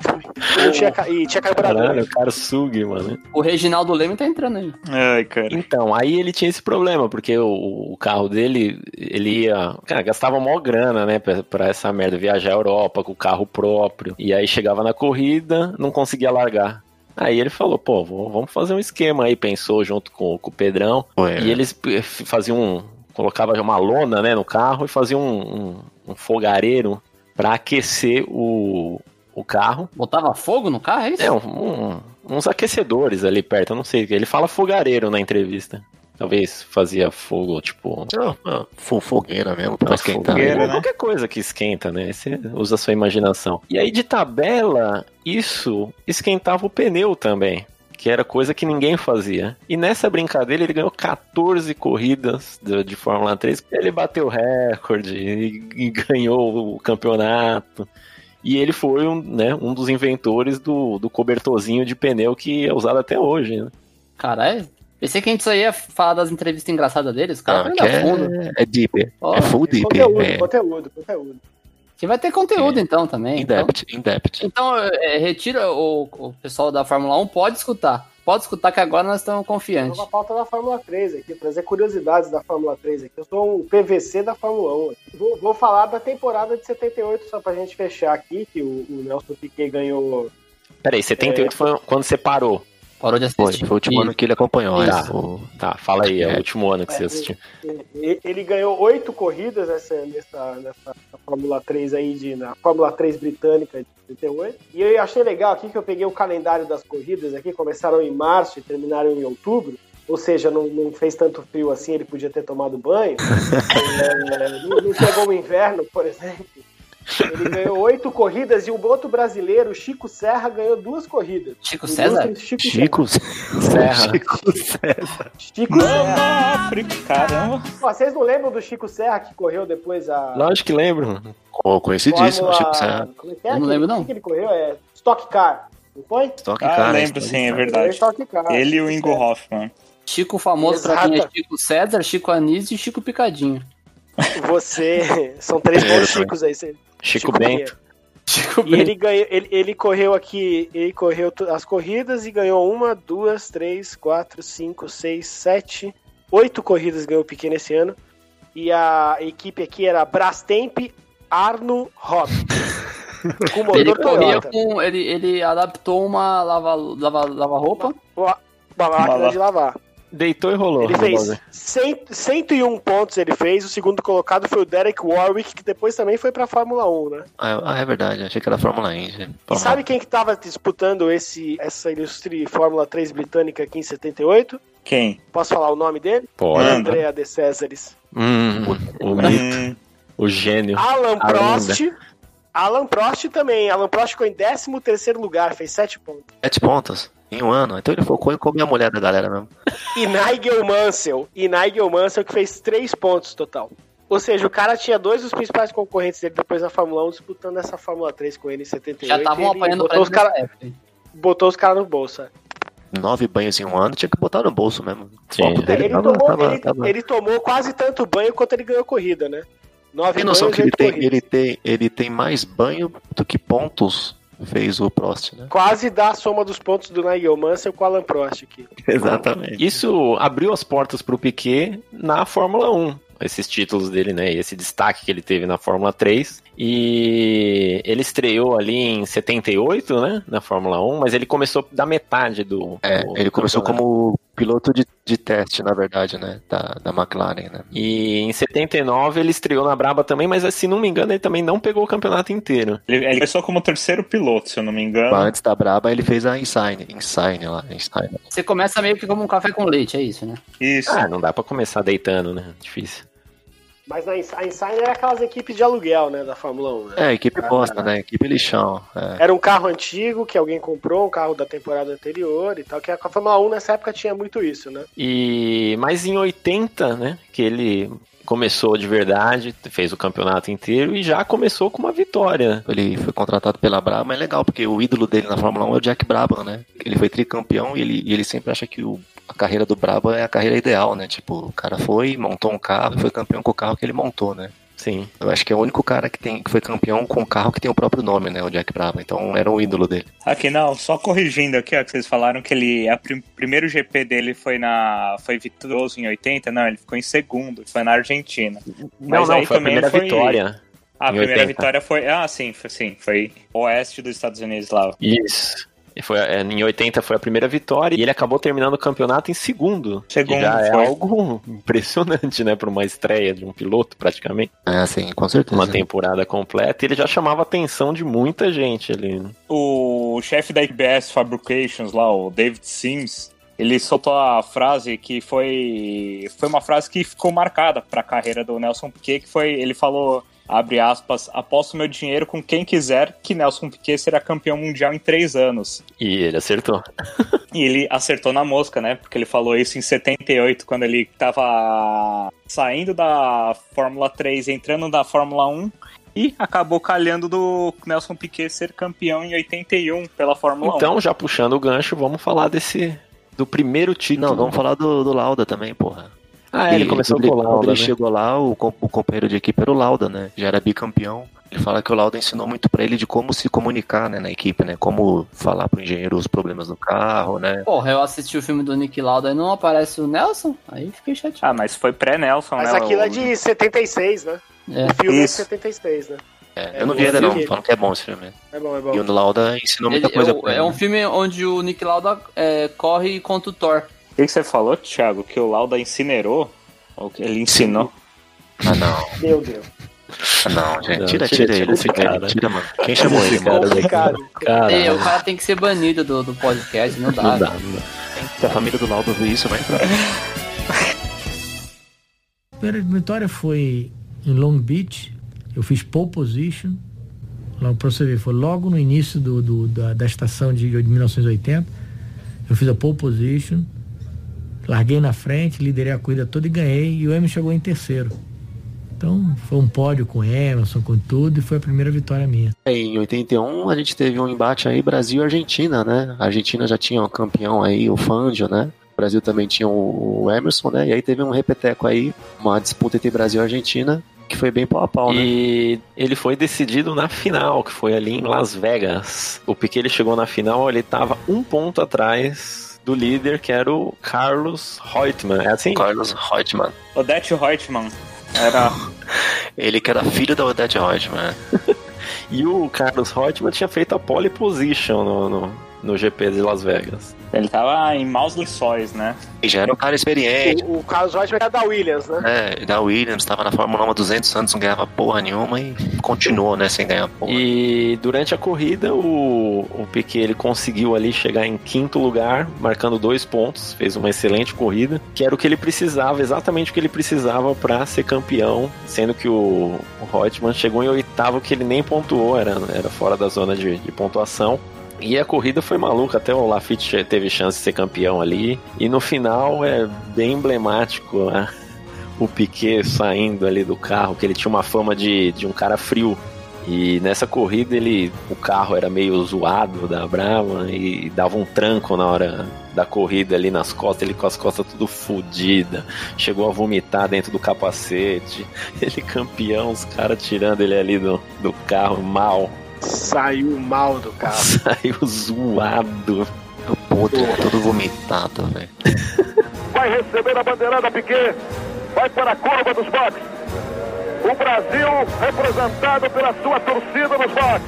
não tinha, e tinha carburador. Caralho, o cara Sugi, mano. O Reginaldo Leme tá entrando aí. Ai, cara. Então, aí ele tinha esse problema, porque o, o carro dele, ele ia. Cara, gastava mó grana, né, pra, pra essa merda, viajar Europa com o carro próprio. E aí chegava na corrida, não conseguia largar. Aí ele falou, pô, vou- vamos fazer um esquema aí, pensou junto com, com o Pedrão. Ué, E eles eh, faziam um. Colocava uma lona né, no carro e faziam um, um, um fogareiro pra aquecer o, o carro. Botava fogo no carro, é isso? É, um- um- uns aquecedores ali perto, eu não sei. Ele fala fogareiro na entrevista. Talvez fazia fogo, tipo. Não, não, fo- fogueira mesmo, pra esquentar. fogueira, Ou né? Qualquer coisa que esquenta, né? Você usa a sua imaginação. E aí, de tabela, isso esquentava o pneu também. que era coisa que ninguém fazia. E nessa brincadeira ele ganhou 14 corridas de, de Fórmula 3, ele bateu recorde e, e ganhou o campeonato. E ele foi um, né, um dos inventores do, do cobertorzinho de pneu que é usado até hoje. Né? Caralho. Pensei que a gente só ia falar das entrevistas engraçadas deles, cara. Ah, que é, é deep. Ó, é full deep. Conteúdo, é conteúdo, conteúdo. Que vai ter conteúdo então também. in Então, depth, in depth. então é, retira o, o pessoal da Fórmula 1, pode escutar. Pode escutar que agora nós estamos confiantes. Nova pauta da Fórmula 3 aqui, trazer curiosidades da Fórmula 3 aqui. Eu sou um PVC da Fórmula 1. aqui. Vou, vou falar da temporada de 78 só pra gente fechar aqui, que o, o Nelson Piquet ganhou. Peraí, 78 foi quando você parou. Parou de Foi, assistir. foi o último ano que ele acompanhou. Tá. O- Tá, fala aí, é o É. último ano que você assistiu. e- Ele ganhou oito corridas nessa, nessa, nessa Fórmula 3 aí, de, na Fórmula 3 britânica de 78. E eu achei legal aqui que eu peguei o calendário das corridas aqui, começaram em março e terminaram em outubro. Ou seja, não, não fez tanto frio assim, ele podia ter tomado banho. É, não, não pegou o inverno, por exemplo. Ele ganhou oito corridas e o outro brasileiro, o Chico Serra, ganhou duas corridas. Chico O César? Chico, Chico Serra. Chico Serra. Chico Serra. Caramba. Vocês não lembram do Chico Serra que correu depois a. Lógico que lembro. Oh, conhecidíssimo, Fórmula- Chico Serra. Como é que é? Eu não lembro, não. que que ele correu? É Stock Car, não foi? Stock Ah, Car, eu né? lembro sim, é verdade. Stock Car. Ele e o Ingo. Hoffman. Chico famoso pra quem é. Chico César, Chico Anísio e Chico Picadinho. Você. São três bons Chicos aí. você- Chico, Pinheiro. Bento. Chico E ele, ganhou, ele, ele correu aqui, ele correu as corridas e ganhou uma, duas, três, quatro, cinco, seis, sete, oito corridas ganhou o pequeno esse ano. E a equipe aqui era Brastemp Arno Hobby. com Ele motor corria Toyota. com. Ele, ele adaptou uma lava-roupa. Lava, lava roupa. Uma máquina de lavar. Deitou e rolou. Ele fez Robosa. 100, 101 pontos, ele fez. O segundo colocado foi o Derek Warwick, que depois também foi pra Fórmula 1, né? Ah, é verdade, achei que era Fórmula Indy. E Fórmula- sabe quem que tava disputando esse, essa ilustre Fórmula 3 britânica aqui em 78? Quem? Posso falar o nome dele? Pode. Andrea de Césares. Hum, o, mito, Hum, o gênio. Alan Prost. Alan Prost também. Alan Prost ficou em 13 terceiro lugar, fez 7 pontos. Sete pontos em um ano. Então ele focou em comer a mulher da galera mesmo. E Nigel Mansell. E Nigel Mansell que fez 3 pontos total. Ou seja, o cara tinha dois dos principais concorrentes dele depois da Fórmula 1 disputando essa Fórmula 3 com ele em 78. Já estavam apanhando botou os época. botou os caras no bolso. é. Nove banhos em um ano, tinha que botar no bolso mesmo. Sim. ele, tava, tomou, tava- ele, tava- ele tomou quase tanto banho quanto ele ganhou corrida, né? Nove Tem noção que ele tem, corridas. ele, tem, ele tem mais banho do que pontos fez o Prost, né? Quase dá a soma dos pontos do Nigel Mansell com o Alan Prost aqui. Exatamente. Isso abriu as portas pro Piquet na Fórmula 1. Esses títulos dele, né? e Esse destaque que ele teve na Fórmula 3. E ele estreou ali em 78, né? Na Fórmula 1, mas ele começou da metade do. É, do ele começou campeonato. como piloto de, de teste, na verdade, né? Da, da McLaren, né? E em 79 ele estreou na Braba também, mas se não me engano ele também não pegou o campeonato inteiro. ele, ele começou como terceiro piloto, se eu não me engano. Antes da Braba, ele fez a Insign, Insign lá, Insign. Você começa meio que como um café com leite, é isso, né? Isso. Ah, não dá pra começar deitando, né? Difícil. Mas na, a Insign era aquelas equipes de aluguel, né, da Fórmula 1. Né? É, equipe bosta, né? Equipe lixão. É. Era um carro antigo que alguém comprou, um carro da temporada anterior e tal, que a Fórmula 1 nessa época tinha muito isso, né? E mas em 80, né, que ele começou de verdade, fez o campeonato inteiro e já começou com uma vitória. Ele foi contratado pela Brabham, mas é legal, porque o ídolo dele na Fórmula 1 é o Jack Brabham, né? Ele foi tricampeão e ele, e ele sempre acha que o, a carreira do Brabham é a carreira ideal, né? Tipo, o cara foi, montou um carro e foi campeão com o carro que ele montou, né? Sim. Eu acho que é o único cara que, tem, que foi campeão com um carro que tem o próprio nome, né? O Jack Brabham. Então era o ídolo dele. Aqui não, só corrigindo aqui, ó, que vocês falaram que ele. O prim, primeiro GP dele foi na. foi vitorioso em 80, não, ele ficou em segundo, foi na Argentina. Não, Mas não, aí foi a também primeira foi- vitória. A primeira 80. vitória foi. Ah, sim, foi, sim, foi oeste dos Estados Unidos lá. Isso. E Foi, é, em 80 foi a primeira vitória e ele acabou terminando o campeonato em segundo. Segundo, já é foi. algo impressionante, né, para uma estreia de um piloto, praticamente. É, assim, com certeza. Uma temporada completa. E ele já chamava a atenção de muita gente ali. né? O chefe da IBS Fabrications lá, o David Sims, ele soltou a frase que foi foi uma frase que ficou marcada para a carreira do Nelson Piquet, que foi ele falou abre aspas, aposto meu dinheiro com quem quiser que Nelson Piquet será campeão mundial em três anos. E ele acertou. E ele acertou na mosca, né? Porque ele falou isso em 78, quando ele tava saindo da Fórmula 3, entrando na Fórmula 1. E acabou calhando do Nelson Piquet ser campeão em 81 pela Fórmula 1. Então, já puxando o gancho, vamos falar desse. Do primeiro título. Não, vamos falar do, do Lauda também, porra. Ah, é, ele começou com o ele- Lauda, Quando ele né? chegou lá, o, o companheiro de equipe era o Lauda, né? Já era bicampeão. Ele fala que o Lauda ensinou muito pra ele de como se comunicar, né, na equipe, né? Como falar pro engenheiro os problemas do carro, né? Porra, eu assisti o filme do Nick Lauda e não aparece o Nelson? Aí fiquei chateado. Ah, mas foi pré-Nelson, Mas né? aquilo é de 76, né? É. O filme é de Isso. 76, né? É, É, eu não vi ainda não, falam que é bom esse filme. É bom, é bom. E o Lauda ensinou muita Ele- coisa é, pra é um né? filme onde o Nick Lauda é, corre contra o Thor. O que que você falou, Thiago? Que o Lauda incinerou? Ou que ele ensinou? Ah, não. Meu Deus. Não, gente. Não, tira, tira, tira, tira ele. esse Tira, cara. tira, mano. Quem chamou ele, mano? cara. Complicado. Cara, É, o cara tem que ser banido do, do podcast, não dá. não dá, não dá. Se a família do Lauda viu isso, vai entrar. A primeira vitória foi em Long Beach. Eu fiz pole position. Logo pra você ver, foi logo no início do, do- da, da estação de, de 1980. Eu fiz a pole position. Larguei na frente, liderei a corrida toda e ganhei. E o Emerson chegou em terceiro. Então foi um pódio com o Emerson, com tudo, e foi a primeira vitória minha. Em 81 a gente teve um embate aí Brasil e Argentina, né? A Argentina já tinha um campeão aí, o Fangio, né? O Brasil também tinha o Emerson, né? E aí teve um repeteco aí, uma disputa entre Brasil e Argentina, que foi bem pau a pau, né? E ele foi decidido na final, que foi ali em Las Vegas. O Piquet ele chegou na final, ele tava um ponto atrás do líder, que era o Carlos Reutemann. É assim? Carlos Reutemann. Odete Reutemann. Era. Ele que era filho da Odette Reutemann? E o Carlos Reutemann tinha feito a pole position no, no, no GP de Las Vegas. Ele tava em maus lençóis, né? E já era um cara experiente, O, o Carlos Reutemann era da Williams, né? né? Da Williams, tava na Fórmula 1 há 200 anos, não ganhava porra nenhuma e continuou, né? Sem ganhar porra. E durante a corrida, o, o Piquet ele conseguiu ali chegar em quinto lugar, marcando dois pontos, fez uma excelente corrida, que era o que ele precisava, exatamente o que ele precisava para ser campeão, sendo que o, o Reutemann chegou em oitavo, que ele nem pontuou, era, era fora da zona de, de pontuação. E a corrida foi maluca, até o Lafitte teve chance de ser campeão ali. E no final é bem emblemático né? o Piquet saindo ali do carro, que ele tinha uma fama de, de um cara frio. E nessa corrida ele o carro era meio zoado da Brahma e dava um tranco na hora da corrida ali nas costas, ele com as costas tudo fodida, chegou a vomitar dentro do capacete. Ele campeão, os caras tirando ele ali do, do carro mal, Saiu mal do carro. saiu zoado. O né? todo vomitado, velho. vai receber a bandeirada Piquet, vai para a curva dos boxes. O Brasil representado pela sua torcida nos boxes.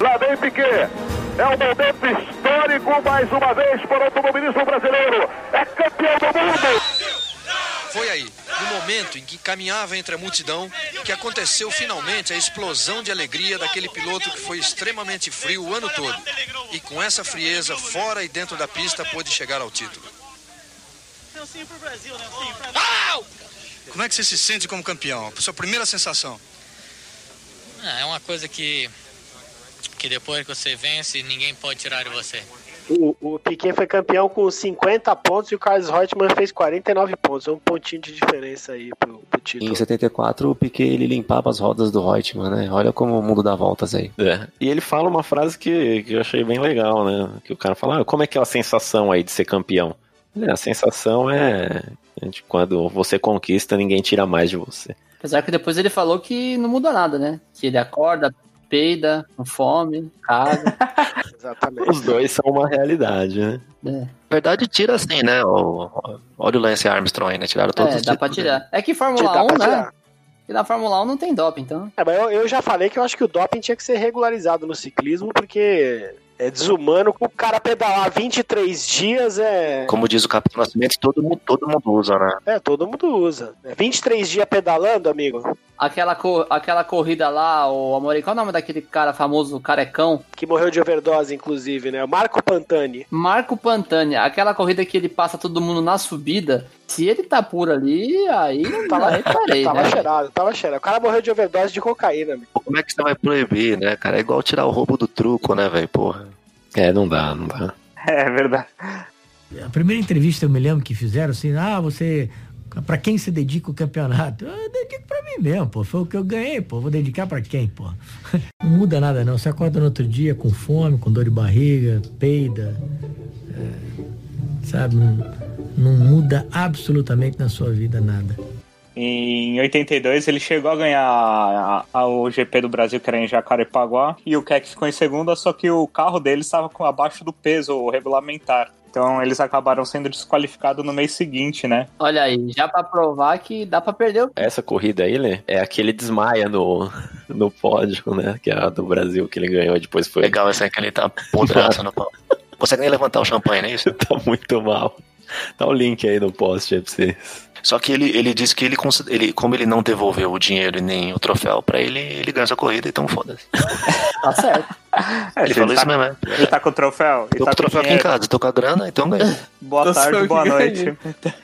Lá vem Piquet. É um momento histórico mais uma vez para o automobilismo brasileiro. É campeão do mundo. Foi aí, no momento em que caminhava entre a multidão, que aconteceu finalmente a explosão de alegria daquele piloto que foi extremamente frio o ano todo. E com essa frieza, fora e dentro da pista, pôde chegar ao título. Como é que você se sente como campeão? Sua primeira sensação? Ah, é uma coisa que, que depois que você vence, ninguém pode tirar de você. O, o Piquet foi campeão com 50 pontos e o Carlos Reutemann fez 49 pontos. É um pontinho de diferença aí pro, pro título. Em 74, o Piquet ele limpava as rodas do Reutemann, né? Olha como o mundo dá voltas aí. É. E ele fala uma frase que, que eu achei bem legal, né? Que o cara fala, ah, como é que é a sensação aí de ser campeão? É, a sensação é de quando você conquista, ninguém tira mais de você. Apesar que depois ele falou que não muda nada, né? Que ele acorda, peida, com fome, caga. Exatamente. Os dois são uma realidade, né? é, Na verdade, tira assim, né? O, olha o Lance Armstrong aí, né? Tiraram todos é os dá pra tirar. É que Fórmula Dá 1, pra né? E na Fórmula 1 não tem doping, então. É, mas eu, eu já falei que eu acho que o doping tinha que ser regularizado no ciclismo, porque é desumano o cara pedalar 23 dias é. Como diz o Capitão Nascimento, todo mundo, todo mundo usa, né? É, todo mundo usa. É 23 dias pedalando, amigo. Aquela, co- aquela corrida lá, o Amorim, qual é o nome daquele cara famoso, carecão? Que morreu de overdose, inclusive, né? O Marco Pantani. Marco Pantani, aquela corrida que ele passa todo mundo na subida, se ele tá por ali, aí não Tava, aí parei, tava né? cheirado, tava cheirado. O cara morreu de overdose de cocaína, meu. Como é que você vai proibir, né, cara? É igual tirar o roubo do truco, né, velho? Porra. É, não dá, não dá. É verdade. A primeira entrevista eu me lembro que fizeram assim, ah, você. Pra quem se dedica o campeonato? Dedico pra mim mesmo, pô. Foi o que eu ganhei, pô. Vou dedicar pra quem, pô? Não muda nada, não. Você acorda no outro dia com fome, com dor de barriga, peida. é, sabe? Não, não muda absolutamente na sua vida nada. Em 82 ele chegou a ganhar a- a- o GP do Brasil, que era em Jacarepaguá, e o Keck ficou em segunda, só que o carro dele estava abaixo do peso regulamentar. Então eles acabaram sendo desqualificados no mês seguinte, né? Olha aí, já pra provar que dá pra perder o... Essa corrida aí, Lê, é aquele desmaia no, no pódio, né? Que é a do Brasil que ele ganhou, depois foi. Legal essa que ele tá podraça no pau. Consegue nem levantar o champanhe, não é isso? tá muito mal. Tá o link aí no post aí pra vocês. Só que ele, ele disse que ele, ele, como ele não devolveu o dinheiro e nem o troféu pra ele, ele ganhou essa corrida, então foda-se. Tá certo. É, Ele falou tá, isso mesmo, é. Ele tá com o troféu. Ele Tô tá com o troféu aqui em casa, tô com a grana, então ganhei. Boa Tô tarde, boa noite.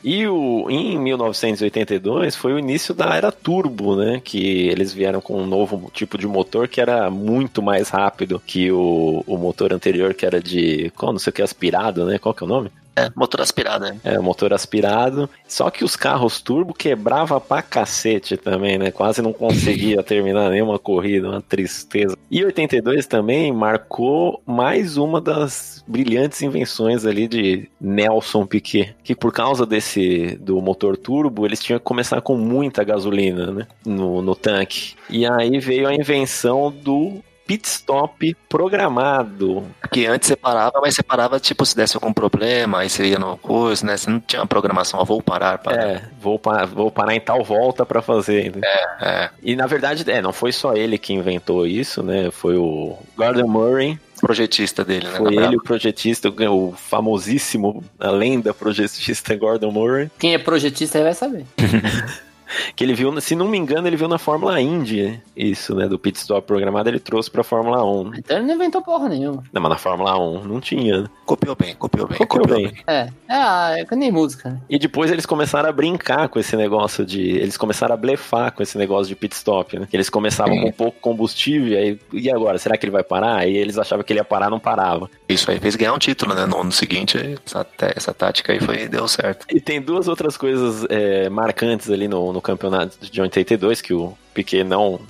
E o, em 1982 foi o início da era turbo, né? Que eles vieram com um novo tipo de motor que era muito mais rápido que o, o motor anterior, que era de. Qual, não sei o que, aspirado, né? Qual que é o nome? É, motor aspirado, né? É, motor aspirado. Só que os carros turbo quebrava pra cacete também, né? Quase não conseguia terminar nenhuma corrida, uma tristeza. E 82 também marcou mais uma das brilhantes invenções ali de Nelson Piquet, que por causa desse do motor turbo, eles tinham que começar com muita gasolina, né, no, no tanque. E aí veio a invenção do pit stop programado. Porque antes você parava, mas você parava, tipo, se desse algum problema, aí você ia no coisa, né? Você não tinha uma programação, ó, vou parar, parar. É, vou, pa- vou parar em tal volta pra fazer. entendeu? É, E na verdade, é, não foi só ele que inventou isso, né? Foi o Gordon Murray, projetista dele, né? foi ele o projetista, o famosíssimo, a lenda projetista Gordon Murray, Quem é projetista aí vai saber. que ele viu, se não me engano, ele viu na Fórmula Indy isso, né? Do pit stop programado, ele trouxe pra Fórmula 1. Então ele não inventou porra nenhuma. Não, mas na Fórmula 1 não tinha. né? Copiou bem, copiou bem, Copiou copiou, bem. bem. É, é, ah, é que nem música, né? E depois eles começaram a brincar com esse negócio de. Eles começaram a blefar com esse negócio de pit stop, né? Que eles começavam com pouco combustível, e aí, e agora? Será que ele vai parar? Aí eles achavam que ele ia parar, não parava. Isso aí fez ganhar um título, né? No ano seguinte, essa, essa tática aí foi, deu certo. E tem duas outras coisas é, marcantes ali no, no campeonato de 82, que o Piquet não,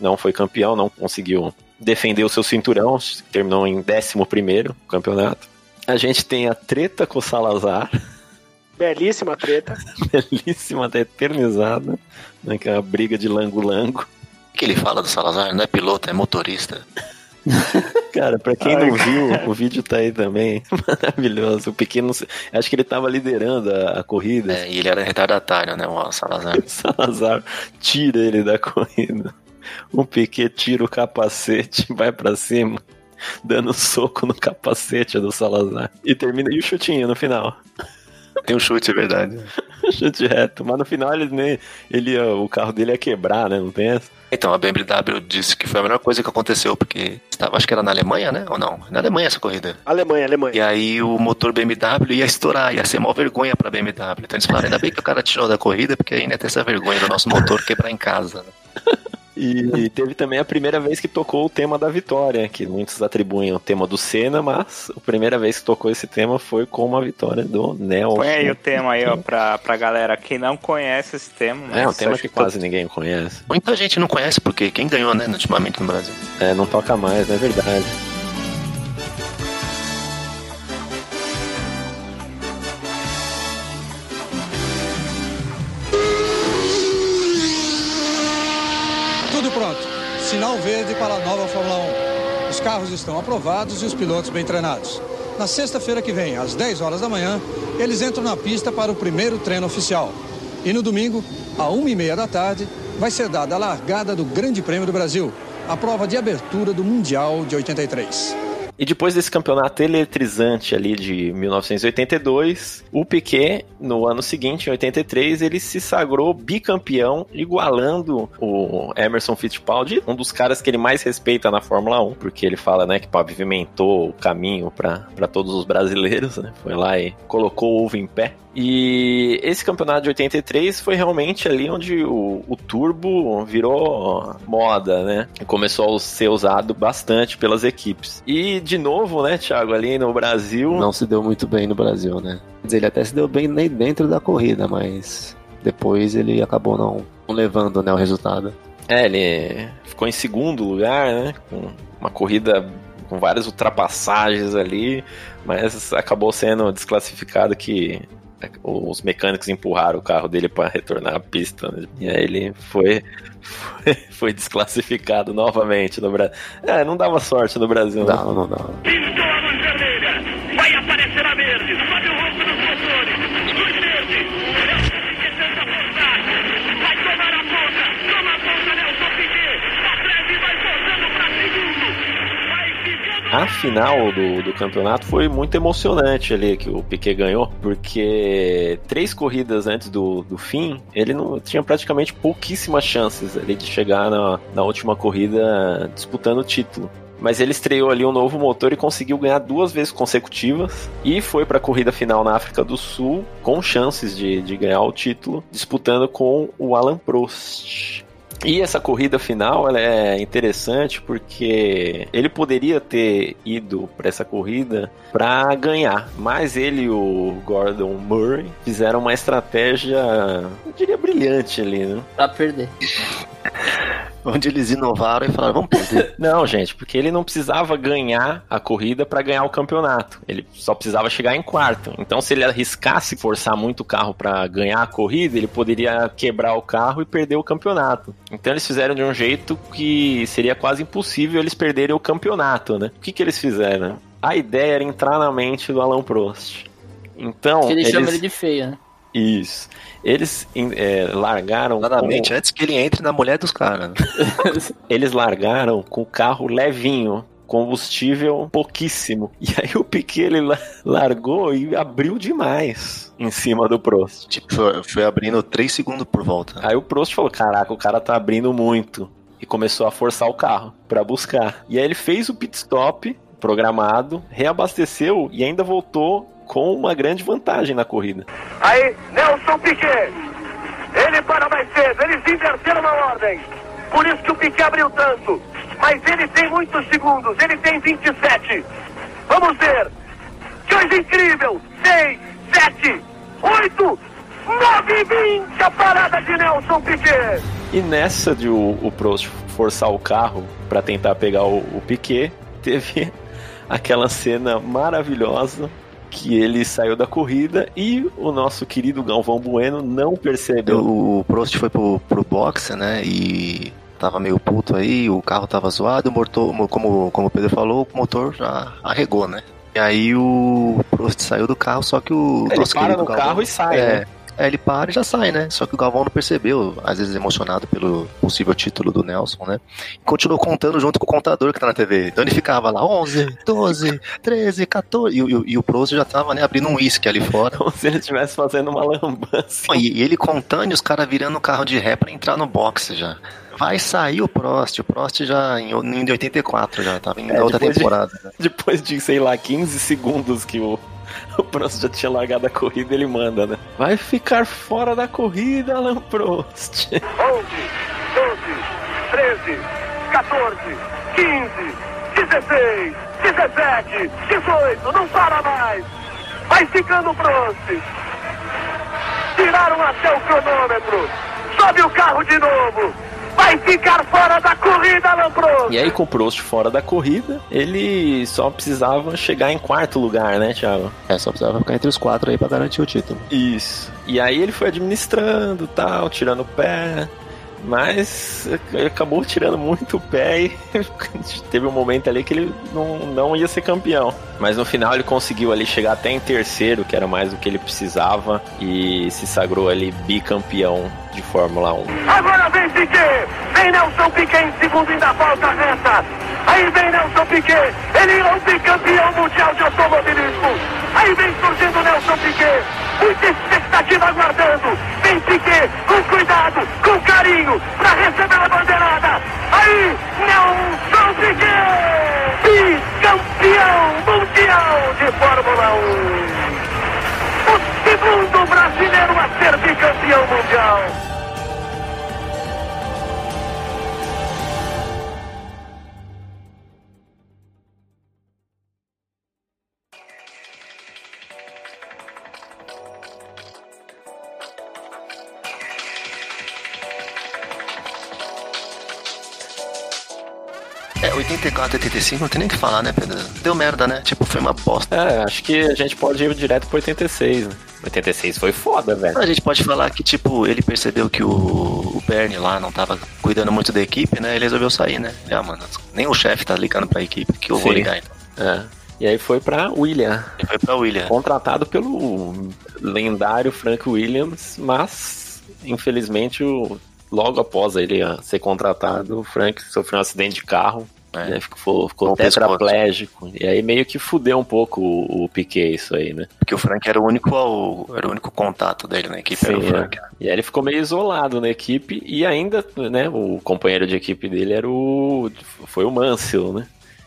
não foi campeão, não conseguiu defender o seu cinturão, terminou em 11 primeiro campeonato. A gente tem a treta com o Salazar, Belíssima treta. belíssima, até eternizada, né, que é a briga de lango-lango. O que ele fala do Salazar? Não é piloto, é motorista. Cara, pra quem não viu, o vídeo tá aí também. Maravilhoso. O pequeno. Acho que ele tava liderando a, a corrida. É, e ele era retardatário, né? O Salazar. O Salazar tira ele da corrida. O Piquet tira o capacete, vai pra cima, dando soco no capacete do Salazar. E termina. E o chutinho no final. Tem um chute, é verdade. Chute reto. Mas no final ele nem. Ele, o carro dele ia quebrar, né? Não tem essa? Então, a BMW disse que foi a melhor coisa que aconteceu, porque estava, acho que era na Alemanha, né? Ou não? Na Alemanha essa corrida. Alemanha, Alemanha. E aí o motor BMW ia estourar, ia ser mó vergonha pra BMW. Então eles falaram, ainda bem que o cara tirou da corrida, porque ainda ia ter essa vergonha do nosso motor quebrar em casa. né? E teve também a primeira vez que tocou o tema da vitória, que muitos atribuem ao tema do Senna, mas a primeira vez que tocou esse tema foi com uma vitória do Nelson. Põe aí o tema aí, ó, pra, pra galera que não conhece esse tema. É, um tema acho que quase ninguém conhece. Muita gente não conhece, porque quem ganhou, né, ultimamente no Brasil? É, não toca mais, não é verdade. Verde para a nova Fórmula 1. Os carros estão aprovados e os pilotos bem treinados. Na sexta-feira que vem, às 10 horas da manhã, eles entram na pista para o primeiro treino oficial. E no domingo, à uma e meia da tarde, vai ser dada a largada do Grande Prêmio do Brasil, a prova de abertura do Mundial de 83. E depois desse campeonato eletrizante ali de 1982, o Piquet, no ano seguinte, em 83, ele se sagrou bicampeão, igualando o Emerson Fittipaldi, um dos caras que ele mais respeita na Fórmula 1, porque ele fala, né, que pavimentou o caminho para todos os brasileiros, né? Foi lá e colocou o ovo em pé. E esse campeonato de 83 foi realmente ali onde o, o turbo virou moda, né? E começou a ser usado bastante pelas equipes. E de novo, né, Thiago, ali no Brasil. Não se deu muito bem no Brasil, né? Quer dizer, ele até se deu bem nem dentro da corrida, mas depois ele acabou não, não levando né, o resultado. É, ele ficou em segundo lugar, né? Com uma corrida com várias ultrapassagens ali, mas acabou sendo desclassificado que os mecânicos empurraram o carro dele para retornar à pista. Né? E aí ele foi, foi, foi, desclassificado novamente no Brasil. É, não dava sorte no Brasil. Não, não, não. dava. Pintou a luz vermelha. Vai aparecer a verde. Sobe o ronco dos motores. Luz verde. Nelson tenta forçar. Vai tomar a ponta. Toma a ponta, Nelson Piquet. Atreve vai voltando para segundo. Vai ficando... A final do, do campeonato foi muito emocionante ali que o Piquet ganhou, porque três corridas antes do, do fim, ele não tinha praticamente pouquíssimas chances ali de chegar na, na última corrida disputando o título mas ele estreou ali um novo motor e conseguiu ganhar duas vezes consecutivas e foi para a corrida final na África do Sul com chances de, de ganhar o título, disputando com o Alan Prost. E essa corrida final ela é interessante porque ele poderia ter ido para essa corrida para ganhar, mas ele e o Gordon Murray fizeram uma estratégia, eu diria brilhante ali, né? Pra perder. Onde eles inovaram e falaram, vamos perder. Não, gente, porque ele não precisava ganhar a corrida para ganhar o campeonato. Ele só precisava chegar em quarto. Então, se ele arriscasse forçar muito o carro para ganhar a corrida, ele poderia quebrar o carro e perder o campeonato. Então, eles fizeram de um jeito que seria quase impossível eles perderem o campeonato, né? O que, que eles fizeram? A ideia era entrar na mente do Alan Prost. Então, Que ele eles... chama ele de feia, né? Isso. Eles é, largaram. Claramente, com- antes que ele entre na mulher dos caras. Eles largaram com o carro levinho. Combustível pouquíssimo. E aí o Piquet ele la- largou e abriu demais em cima do Prost. Tipo, foi, abrindo 3 segundos por volta. Aí o Prost falou: Caraca, o cara tá abrindo muito. E começou a forçar o carro pra buscar. E aí ele fez o pit stop programado, reabasteceu e ainda voltou com uma grande vantagem na corrida. Aí, Nelson Piquet. Ele para mais cedo. Eles inverteram na ordem. Por isso que o Piquet abriu tanto. Mas ele tem muitos segundos. Ele tem 27. Vamos ver. Que coisa incrível. 6, 7, 8, 9 e 20. A parada de Nelson Piquet. E nessa de o, o Prost forçar o carro para tentar pegar o, o Piquet, teve aquela cena maravilhosa que ele saiu da corrida e o nosso querido Galvão Bueno não percebeu. O, Prost foi pro, pro boxe, né? E tava meio puto aí, o carro tava zoado, o motor, como, como o Pedro falou, o motor já arregou, né? E aí o Prost saiu do carro, só que o Ele nosso para no Galvão, carro e sai, é, né? É, ele para e já sai, né? Só que o Galvão não percebeu, às vezes emocionado pelo possível título do Nelson, né? E continuou contando junto com o contador que tá na TV. Então ele ficava lá 11, 12, 13, 14. E, o- e o Prost já tava, né, abrindo um uísque ali fora. Como se ele estivesse fazendo uma lambança. E, e ele contando e os caras virando o carro de ré pra entrar no boxe já. Vai sair o Prost. O Prost já em, em 84 já, tava em É, outra depois de- temporada. né? Depois de, sei lá, 15 segundos que o, o Prost já tinha largado a corrida, ele manda, né? Vai ficar fora da corrida, Alan Prost. 11, 12, 13, 14, 15, 16, 17, 18, não para mais. Vai ficando Prost. Tiraram até o cronômetro. Sobe o carro de novo. Vai ficar fora da corrida, Prost. E aí, com o Prost fora da corrida, ele só precisava chegar em quarto lugar, né, Thiago? É, só precisava ficar entre os quatro aí pra garantir o título. Isso. E aí ele foi administrando tal, tirando o pé. Mas acabou tirando muito o pé e teve um momento ali que ele não, não ia ser campeão. Mas no final ele conseguiu ali chegar até em terceiro, que era mais do que ele precisava, e se sagrou ali bicampeão de Fórmula 1. Agora vem Piquet. Vem Nelson Piquet em segundo, ainda falta reta. Aí vem Nelson Piquet, ele é o bicampeão mundial de automobilismo. Aí vem surgindo Nelson Piquet, muita expectativa aguardando. Vem Piquet, com cuidado, com carinho, para receber a bandeirada. Aí, Nelson Piquet, bicampeão mundial de Fórmula 1. O segundo brasileiro a ser bicampeão mundial. 84, 85, não tem nem o que falar, né, Pedro? Deu merda, né? Tipo, foi uma bosta. É, acho que a gente pode ir direto pro 86, né? 86 foi foda, velho. A gente pode falar que, tipo, ele percebeu que o, o Bernie lá não tava cuidando muito da equipe, né? Ele resolveu sair, né? Ah, mano, nem o chefe tá ligando pra equipe, que eu vou Sim. ligar então. É. E aí foi pra William. Ele foi pra William. Contratado pelo lendário Frank Williams, mas infelizmente o- logo após ele ser contratado, o Frank sofreu um acidente de carro. É. né, ficou ficou tetraplégico. E aí meio que fudeu um pouco o, o Piquet isso aí, né? Porque o Frank era o único, era o único contato dele na equipe, Sim, é. E aí ele ficou meio isolado na equipe e ainda, né, o companheiro de equipe dele era o foi o Mansell, né?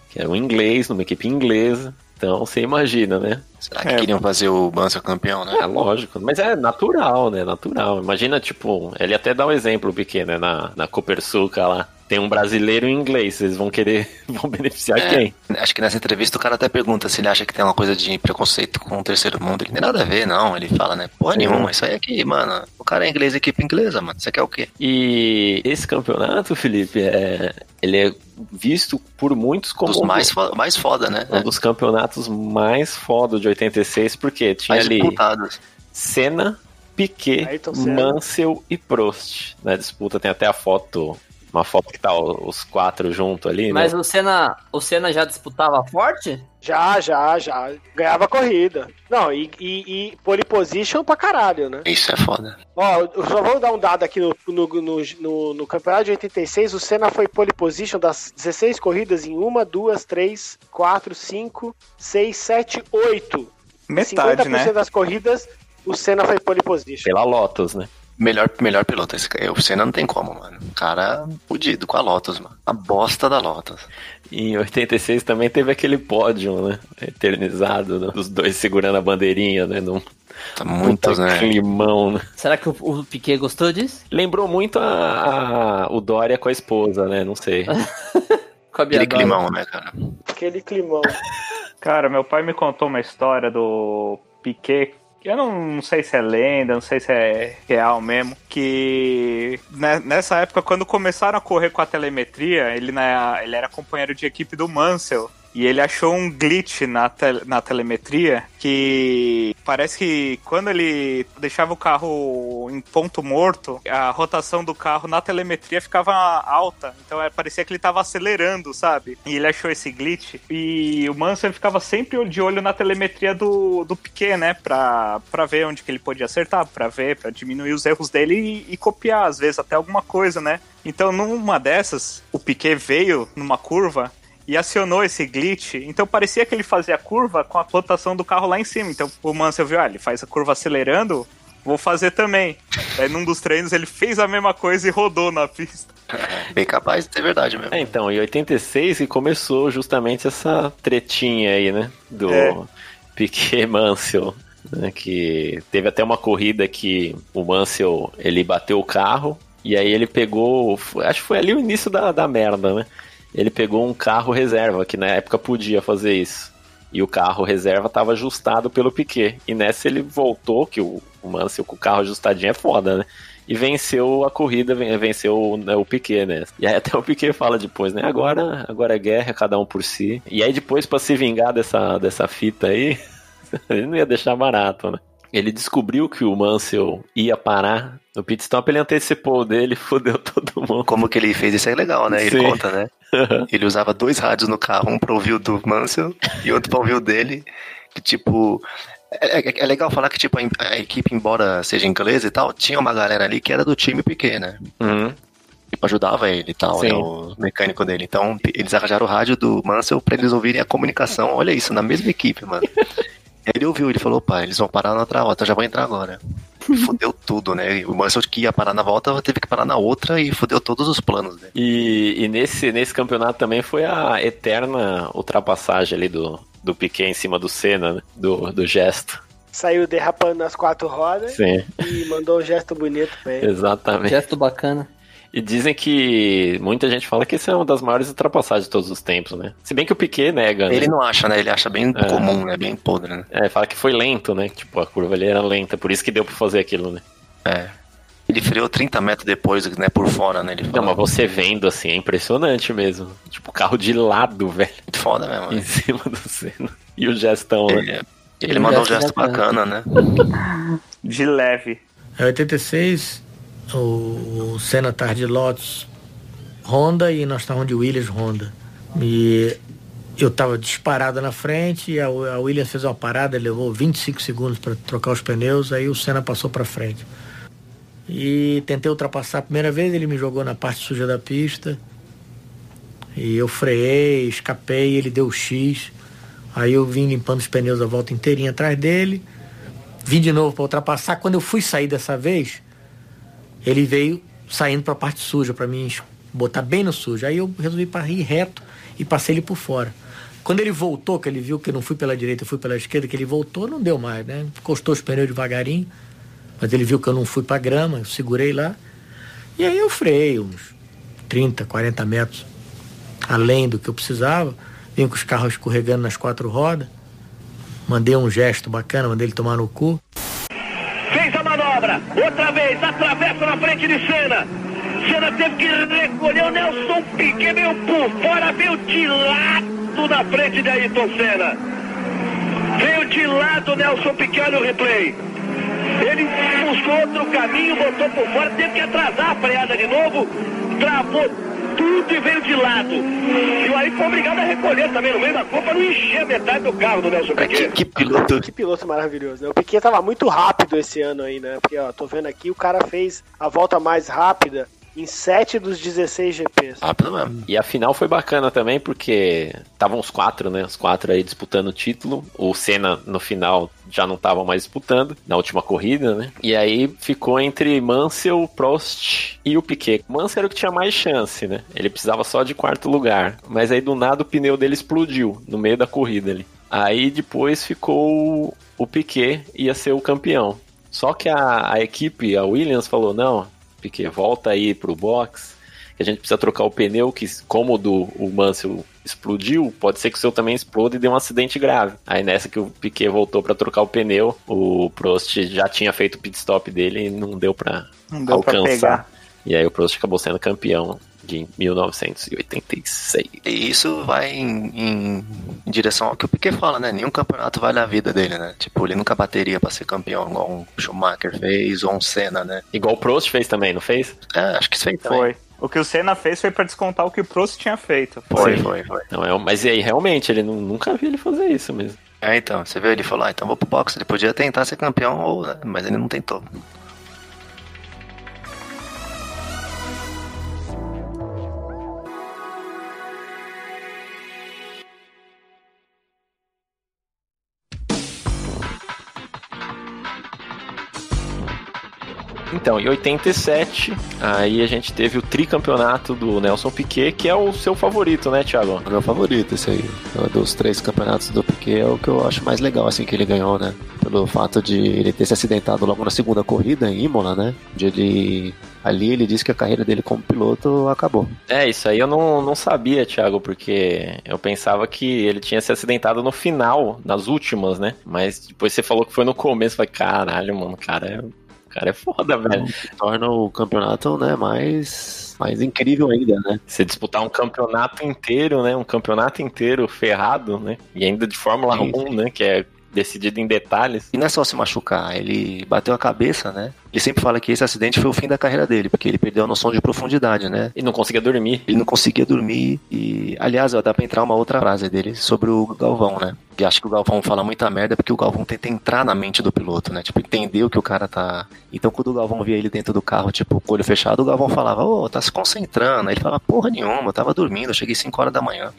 Que era um inglês, numa equipe inglesa. Então você imagina, né? Será que queriam fazer o Mansell campeão, né? É lógico, mas é natural, né? Natural. Imagina, tipo, ele até dá um exemplo pequeno, né? Na, na Copersuca lá. Tem um brasileiro e um inglês, vocês vão querer, vão beneficiar É, quem? Acho que nessa entrevista o cara até pergunta se ele acha que tem uma coisa de preconceito com o terceiro mundo. Ele não tem nada a ver, não. Ele fala, né? Porra Sim. nenhuma, isso aí aqui, mano. O cara é inglês, equipe inglesa, mano. Você quer o quê? E esse campeonato, Felipe, é, ele é visto por muitos como Dos um mais, fo- mais foda, né? um dos campeonatos mais foda de 86, porque tinha mais ali disputados. Senna, Piquet. Mansell e Prost. Na disputa tem até a foto, uma foto que tá os quatro juntos ali, Mas né? o Senna, o Senna já disputava forte? Já, já, já. Ganhava corrida. Não, e, e, e pole position pra caralho, né? Isso é foda. Ó, eu só vou dar um dado aqui no, no, no, no- no campeonato de 86. O Senna foi pole position das 16 corridas em uma, duas, três, quatro, cinco, seis, sete, oito. Metade, 50% né? das corridas, o Senna foi pole position. Pela Lotus, né? Melhor, melhor piloto esse cara. O Senna não tem como, mano. O cara fudido com a Lotus, mano. A bosta da Lotus. E em 86 também teve aquele pódio, né? Eternizado, né? Dos dois segurando a bandeirinha, né? Num Tá muitos, puta né? climão, né? Será que o, o Piquet gostou disso? Lembrou muito a, a- o Dória com a esposa, né? Não sei. Com a Aquele climão, né, cara? Aquele climão. Cara, meu pai me contou uma história do Piquet. Eu não sei se é lenda, não sei se é real mesmo. Que ne- nessa época, quando começaram a correr com a telemetria, ele, na- ele era companheiro de equipe do Mansell. E ele achou um glitch na, tel- na telemetria que parece que quando ele deixava o carro em ponto morto, a rotação do carro na telemetria ficava alta. Então é, parecia que ele tava acelerando, sabe? E ele achou esse glitch. E o Mansell ficava sempre de olho na telemetria do, do Piquet, né? Pra, pra ver onde que ele podia acertar, pra ver, pra diminuir os erros dele e, e copiar, às vezes, até alguma coisa, né? Então, numa dessas, o Piquet veio numa curva e acionou esse glitch. Então parecia que ele fazia a curva com a rotação do carro lá em cima. Então o Mansell viu, ah, ele faz a curva acelerando, vou fazer também. Aí num dos treinos ele fez a mesma coisa e rodou na pista. Bem capaz de ter verdade mesmo. É, então, em 86 que começou justamente essa tretinha aí, né? Do É. Piquet Mansell. Né, que teve até uma corrida que o Mansell ele bateu o carro e aí ele pegou. Acho que foi ali o início da, da merda, né? Ele pegou um carro reserva, que na época podia fazer isso. E o carro reserva estava ajustado pelo Piquet. E nessa ele voltou, que o, o Mansell com o carro ajustadinho é foda, né? E venceu a corrida, ven- venceu né, o Piquet, né? E aí até o Piquet fala depois, né? Agora, agora é guerra, cada um por si. E aí depois, pra se vingar dessa, dessa fita aí, ele não ia deixar barato, né? Ele descobriu que o Mansell ia parar no pit stop, ele antecipou o dele, fodeu todo mundo. Como que ele fez isso é legal, né? Ele Sim. conta, né? Ele usava dois rádios no carro, um pra ouvir o do Mansell e outro pra ouvir o dele. Que, tipo. É, é- é legal falar que, tipo, a, equipe, embora seja inglesa e tal, tinha uma galera ali que era do time Piquet, né? Uhum. tipo, ajudava ele e tal, Sim. né, o mecânico dele. Então, eles arranjaram o rádio do Mansell pra eles ouvirem a comunicação. Olha isso, na mesma equipe, mano. Ele ouviu, ele falou, pá, eles vão parar na outra volta, eu já vou entrar agora. Fudeu tudo, né? O Mansell que ia parar na volta, teve que parar na outra e fudeu todos os planos dele. E, e nesse, nesse campeonato também foi a eterna ultrapassagem ali do, do Piquet em cima do Senna, né? do, do gesto. Saiu derrapando nas quatro rodas Sim, e mandou um gesto bonito pra ele. exatamente. Gesto bacana. E dizem que muita gente fala que essa é uma das maiores ultrapassagens de todos os tempos, né? Se bem que o Piquet nega, né? Ele não acha, né? Ele acha bem É. comum, né? Bem podre, né? É, fala que foi lento, né? Tipo, a curva ali era lenta, por isso que deu pra fazer aquilo, né? É. Ele freou 30 metros depois, né? Por fora, né? Ele Não, falou. mas você vendo assim, é impressionante mesmo. Tipo, carro de lado, velho, Muito foda mesmo. em né? cima do Senna. E o gestão, né? Ele, ele mandou um gesto bacana, né? De leve. Em 86, o, o Senna tava de Lotus Honda e nós estávamos de Williams Honda. E eu estava disparado na frente, e a, a Williams fez uma parada, levou 25 segundos para trocar os pneus, aí o Senna passou para frente. E tentei ultrapassar a primeira vez, ele me jogou na parte suja da pista. E eu freiei, escapei, ele deu o X. Aí eu vim limpando os pneus a volta inteirinha atrás dele. Vim de novo para ultrapassar. Quando eu fui sair dessa vez, ele veio saindo para a parte suja, para mim botar bem no sujo. Aí eu resolvi ir reto e passei ele por fora. Quando ele voltou, que ele viu que eu não fui pela direita, eu fui pela esquerda, que ele voltou, não deu mais, né? Encostou os pneus devagarinho, mas ele viu que eu não fui para grama, eu segurei lá. E aí eu freiei uns 30, 40 metros além do que eu precisava. Vim com os carros escorregando nas quatro rodas. Mandei um gesto bacana, mandei ele tomar no cu. Fez a manobra, outra vez, atravessa de Senna. Senna teve que recolher o Nelson Piquet, veio por fora, veio de lado na frente de Ayrton Senna. Veio de lado Nelson Piquet, olha o replay. Ele buscou outro caminho, botou por fora, teve que atrasar a freada de novo, travou tudo e veio de lado. E o foi obrigado a recolher também no meio da curva para não encher a metade do carro do Nelson Cara, que, Piquet. que piloto. Que piloto maravilhoso, né? O Piquet tava muito rápido esse ano aí, né? Porque, ó, tô vendo aqui, o cara fez a volta mais rápida em 7 dos 16 GPs. Rápido mesmo. E a final foi bacana também, porque estavam os quatro, né? Os quatro aí disputando o título. O Senna, no final, já não estava mais disputando, na última corrida, né? E aí ficou entre Mansell, Prost e o Piquet. Mansell era o que tinha mais chance, né? Ele precisava só de quarto lugar. Mas aí, do nada, o pneu dele explodiu no meio da corrida ali. Aí, depois, ficou o Piquet, ia ser o campeão. Só que a, a equipe, a Williams, falou, não, Piquet, volta aí pro box, que a gente precisa trocar o pneu, que como o do o Mansell explodiu, pode ser que o seu também exploda e dê um acidente grave. Aí nessa que o Piquet voltou para trocar o pneu, o Prost já tinha feito o pit stop dele e não deu para pra alcançar. pegar. E aí o Prost acabou sendo campeão de 1986. E isso vai em, em- em direção ao que o Piquet fala, né? Nenhum campeonato vale a vida dele, né? Tipo, ele nunca bateria pra ser campeão, igual um Schumacher fez ou um Senna, né? Igual o Prost fez também, não fez? É, acho que isso aí também. Foi. O que o Senna fez foi pra descontar o que o Prost tinha feito. Foi, Sim. foi, foi. Não, é, mas e aí, realmente, ele nu- nunca vi ele fazer isso mesmo. É, então, você viu, ele falou, ah, então vou pro boxe. Ele podia tentar ser campeão, ou, mas ele não tentou. Então, em 87, aí a gente teve o tricampeonato do Nelson Piquet, que é o seu favorito, né, Thiago? É o meu favorito esse aí. Dos três campeonatos do Piquet é o que eu acho mais legal, assim, que ele ganhou, né? Pelo fato de ele ter se acidentado logo na segunda corrida em Imola, né? De ele... Ali ele disse que a carreira dele como piloto acabou. É, isso aí eu não, não sabia, Thiago, porque eu pensava que ele tinha se acidentado no final, nas últimas, né? Mas depois você falou que foi no começo, eu falei, caralho, mano, o cara é, cara é foda, velho. Torna o campeonato, né, mais, mais incrível ainda, né? Você disputar um campeonato inteiro, né? Um campeonato inteiro ferrado, né? E ainda de Fórmula Sim, 1, né? Que é decidido em detalhes. E não é só se machucar, ele bateu a cabeça, né? Ele sempre fala que esse acidente foi o fim da carreira dele, porque ele perdeu a noção de profundidade, né? E não conseguia dormir. Ele não conseguia dormir e, aliás, ó, dá pra entrar uma outra frase dele sobre o Galvão, né? Que acho que o Galvão fala muita merda porque o Galvão tenta entrar na mente do piloto, né? Tipo, entender o que o cara tá. Então, quando o Galvão via ele dentro do carro, tipo, com o olho fechado, o Galvão falava, ô, tá se concentrando. Aí ele falava, porra nenhuma, eu tava dormindo, eu cheguei 5 horas da manhã.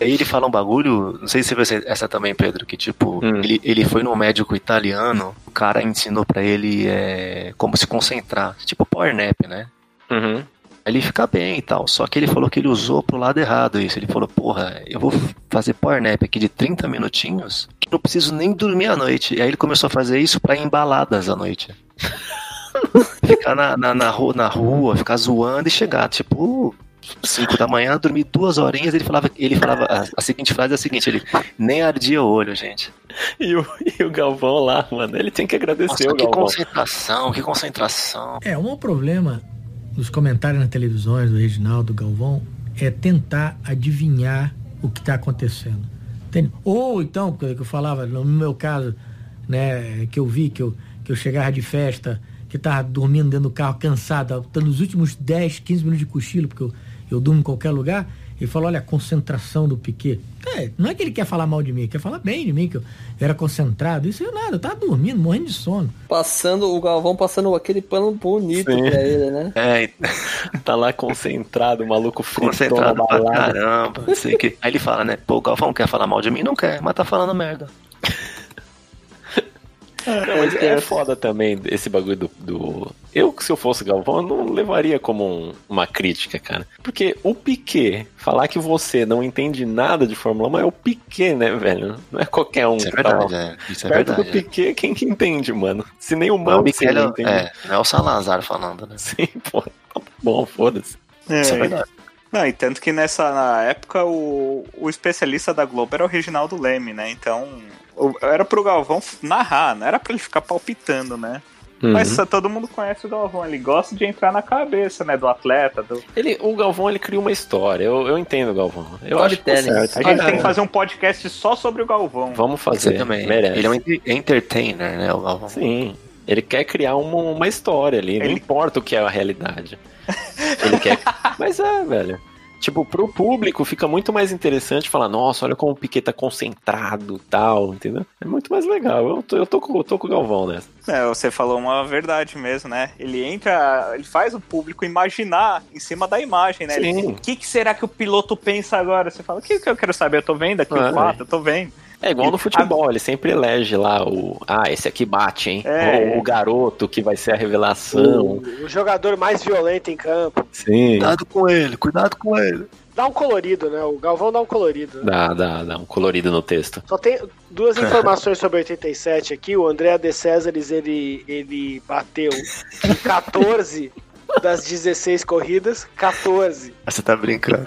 Aí ele fala um bagulho, não sei se ser essa também, Pedro, que tipo, Hum. ele, ele foi num médico italiano, o cara ensinou pra ele é, como se concentrar, tipo power nap, né? Uhum. Aí ele fica bem e tal, só que ele falou que ele usou pro lado errado isso. Ele falou, porra, eu vou fazer power nap aqui de 30 minutinhos, que não preciso nem dormir à noite. E aí ele começou a fazer isso pra ir em baladas à noite. ficar na, na, na, rua, na rua, ficar zoando e chegar, tipo, 5 da manhã, dormir duas horinhas, ele falava, ele falava a, a seguinte frase é a seguinte, ele nem ardia o olho, gente. E o, e o Galvão lá, mano, ele tem que agradecer Nossa, o que Galvão. concentração, que concentração. É, um problema dos comentários na televisão do Reginaldo Galvão é tentar adivinhar o que está acontecendo. Entende? Ou então, que eu falava, no meu caso, né, que eu vi que eu, que eu chegava de festa, que estava dormindo dentro do carro, cansado, dando os últimos 10, 15 minutos de cochilo, porque eu, eu durmo em qualquer lugar, ele falou, olha, a concentração do Piquet. É, não é que ele quer falar mal de mim, ele quer falar bem de mim, que eu era concentrado. Isso é nada, eu tava dormindo, morrendo de sono. Passando, o Galvão passando aquele pano bonito Sim. pra ele, né? É, Tá lá concentrado, o maluco fritou na concentrado pra caramba, não sei que. Aí ele fala, né, pô, o Galvão quer falar mal de mim? Não quer, mas tá falando merda. Não, mas é foda também esse bagulho do, do- Eu, se eu fosse Galvão, eu não levaria como um- uma crítica, cara. Porque o Piquet, falar que você não entende nada de Fórmula 1 é o Piquet, né, velho? Não é qualquer um Isso é que tá verdade, é. Isso é Perto verdade. do Piquet, quem que entende, mano? Se nem o Não, é o Mano Michele, entende. é, não é o Salazar falando, né? Sim, pô. Tá bom, foda-se. Isso é verdade. Não, e tanto que nessa época o, o especialista da Globo era o Reginaldo Leme, né? Então era pro Galvão narrar, não era pra ele ficar palpitando, né? Uhum. Mas só todo mundo conhece o Galvão, ele gosta de entrar na cabeça, né, do atleta. Do... Ele, o Galvão, ele cria uma história. Eu, eu entendo o Galvão. Eu acho que Storytelling. certo. A gente É, tem que fazer um podcast só sobre o Galvão. Vamos Você fazer. também. Merece. Ele é um enter- entertainer, né, o Galvão? Sim. Ele quer criar uma, uma história ali, não Ele- importa o que é a realidade. Ele quer. Mas é, velho. Tipo, pro público fica muito mais interessante falar, nossa, olha como o Piquet tá concentrado tal, entendeu? É muito mais legal. Eu tô, eu tô, com, eu tô com o Galvão nessa. É, você falou uma verdade mesmo, né? Ele entra, ele faz o público imaginar em cima da imagem, né? O que, que será que o piloto pensa agora? Você fala, o que, que eu quero saber? Eu tô vendo aqui É. o fato, eu tô vendo. É igual no futebol, ele sempre elege lá o. Ah, esse aqui bate, hein? É. Ou o garoto que vai ser a revelação. O, o jogador mais violento em campo. Sim. Cuidado com ele, cuidado com ele. Dá um colorido, né? O Galvão dá um colorido. Né? Dá, dá, dá um colorido no texto. Só tem duas informações sobre 87 aqui. O André de Césares, ele, ele bateu em 14 das 16 corridas. 14. Ah, Você tá brincando.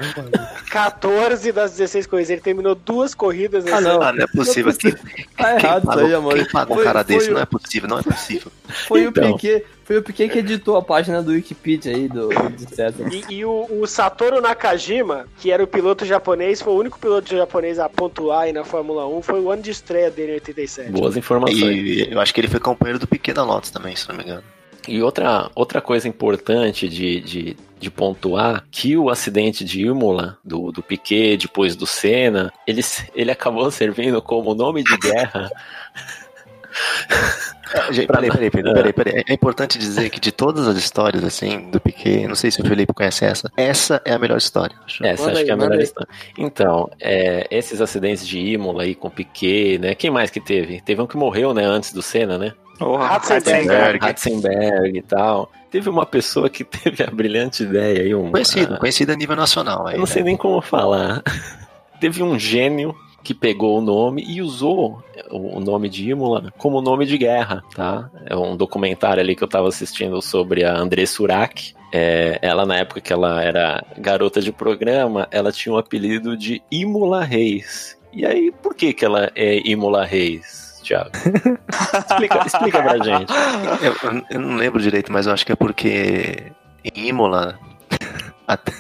14 das 16 corridas. Ele terminou duas corridas nesse Ah, não. Ah, não é possível. Quem, Tá quem errado isso paga, aí, amor. quem paga um cara foi desse? o- Não é possível, não é possível. Foi Então. o Piquet, foi o Piquet que editou a página do Wikipedia aí, do, do César. E, e o, o Satoru Nakajima, que era o piloto japonês, foi o único piloto japonês a pontuar aí na Fórmula 1. Foi o ano de estreia dele em 87. Boas informações. E eu acho que ele foi companheiro do Piquet da Lotus também, se não me engano. E outra, outra coisa importante de, de, de pontuar, que o acidente de Imola, do, do Piquet, depois do Senna, ele, ele acabou servindo como nome de guerra. Gente, Pra- peraí, peraí, peraí, peraí, peraí. É importante dizer que de todas as histórias, assim, do Piquet, não sei se o Felipe conhece essa, essa é a melhor história. acho. Essa Manda acho aí, que é a melhor aí. história. Então, é, esses acidentes de Imola aí com Piquet, né? Quem mais que teve? Teve um que morreu, né, antes do Senna, né? O Ratzenberger. Ratzenberger. Ratzenberg e tal. Teve uma pessoa que teve a brilhante ideia aí, um Conhecido, conhecido a nível nacional. Aí, Eu não sei né? nem como falar. Teve um gênio que pegou o nome e usou o nome de Imola como nome de guerra, tá? É um documentário ali que eu tava assistindo sobre a André Surak. É, ela, na época que ela era garota de programa, ela tinha o apelido de Imola Reis. E aí, por que que ela é Imola Reis, Thiago? explica, explica pra gente. Eu, eu não lembro direito, mas eu acho que é porque em Imola, até-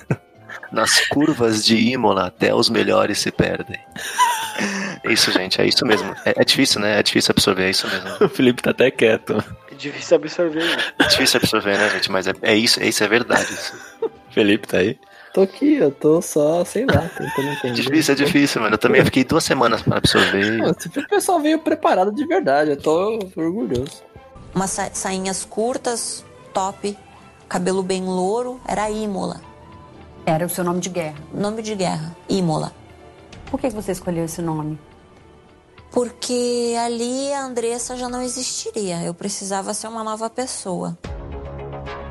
nas curvas de Imola, até os melhores se perdem. É isso, gente, é isso mesmo. É, é difícil, né? É difícil absorver, é isso mesmo. O Felipe tá até quieto. É difícil absorver. né? É difícil absorver, né, gente? Mas é, é isso, é isso é verdade. Isso. Felipe tá aí? Tô aqui, eu tô só, sei lá, tentando É entender. difícil, é difícil, mano. Eu também fiquei duas semanas pra absorver. Não, o pessoal veio preparado de verdade, eu tô orgulhoso. Umas sa sainhas curtas, top, cabelo bem louro, era Imola. Era o seu nome de guerra. Nome de guerra, Imola. Por que você escolheu esse nome? Porque ali a Andressa já não existiria. Eu precisava ser uma nova pessoa.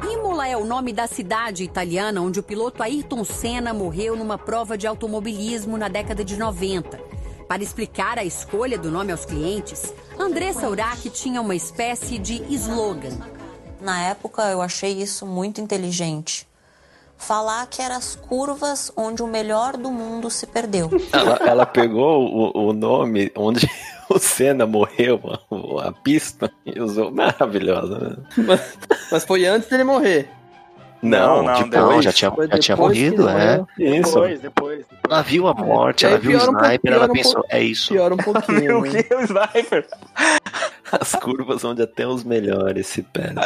Imola é o nome da cidade italiana onde o piloto Ayrton Senna morreu numa prova de automobilismo na década de 90. Para explicar a escolha do nome aos clientes, Andressa Urach tinha uma espécie de slogan. Na época eu achei isso muito inteligente. Falar que eram as curvas onde o melhor do mundo se perdeu. Ela, ela pegou o, o nome onde o Senna morreu, a, a pista, e usou. Maravilhosa, né? Mas, mas foi antes dele morrer. Não, Não, não, tipo, Não, depois. já tinha, já tinha depois morrido, é. isso. Depois, depois. Ela viu a morte, E aí ela viu o piora um sniper, ela um pensou, pouco- é isso. Piora um pouquinho. o que? O sniper? As curvas onde até os melhores se perdem.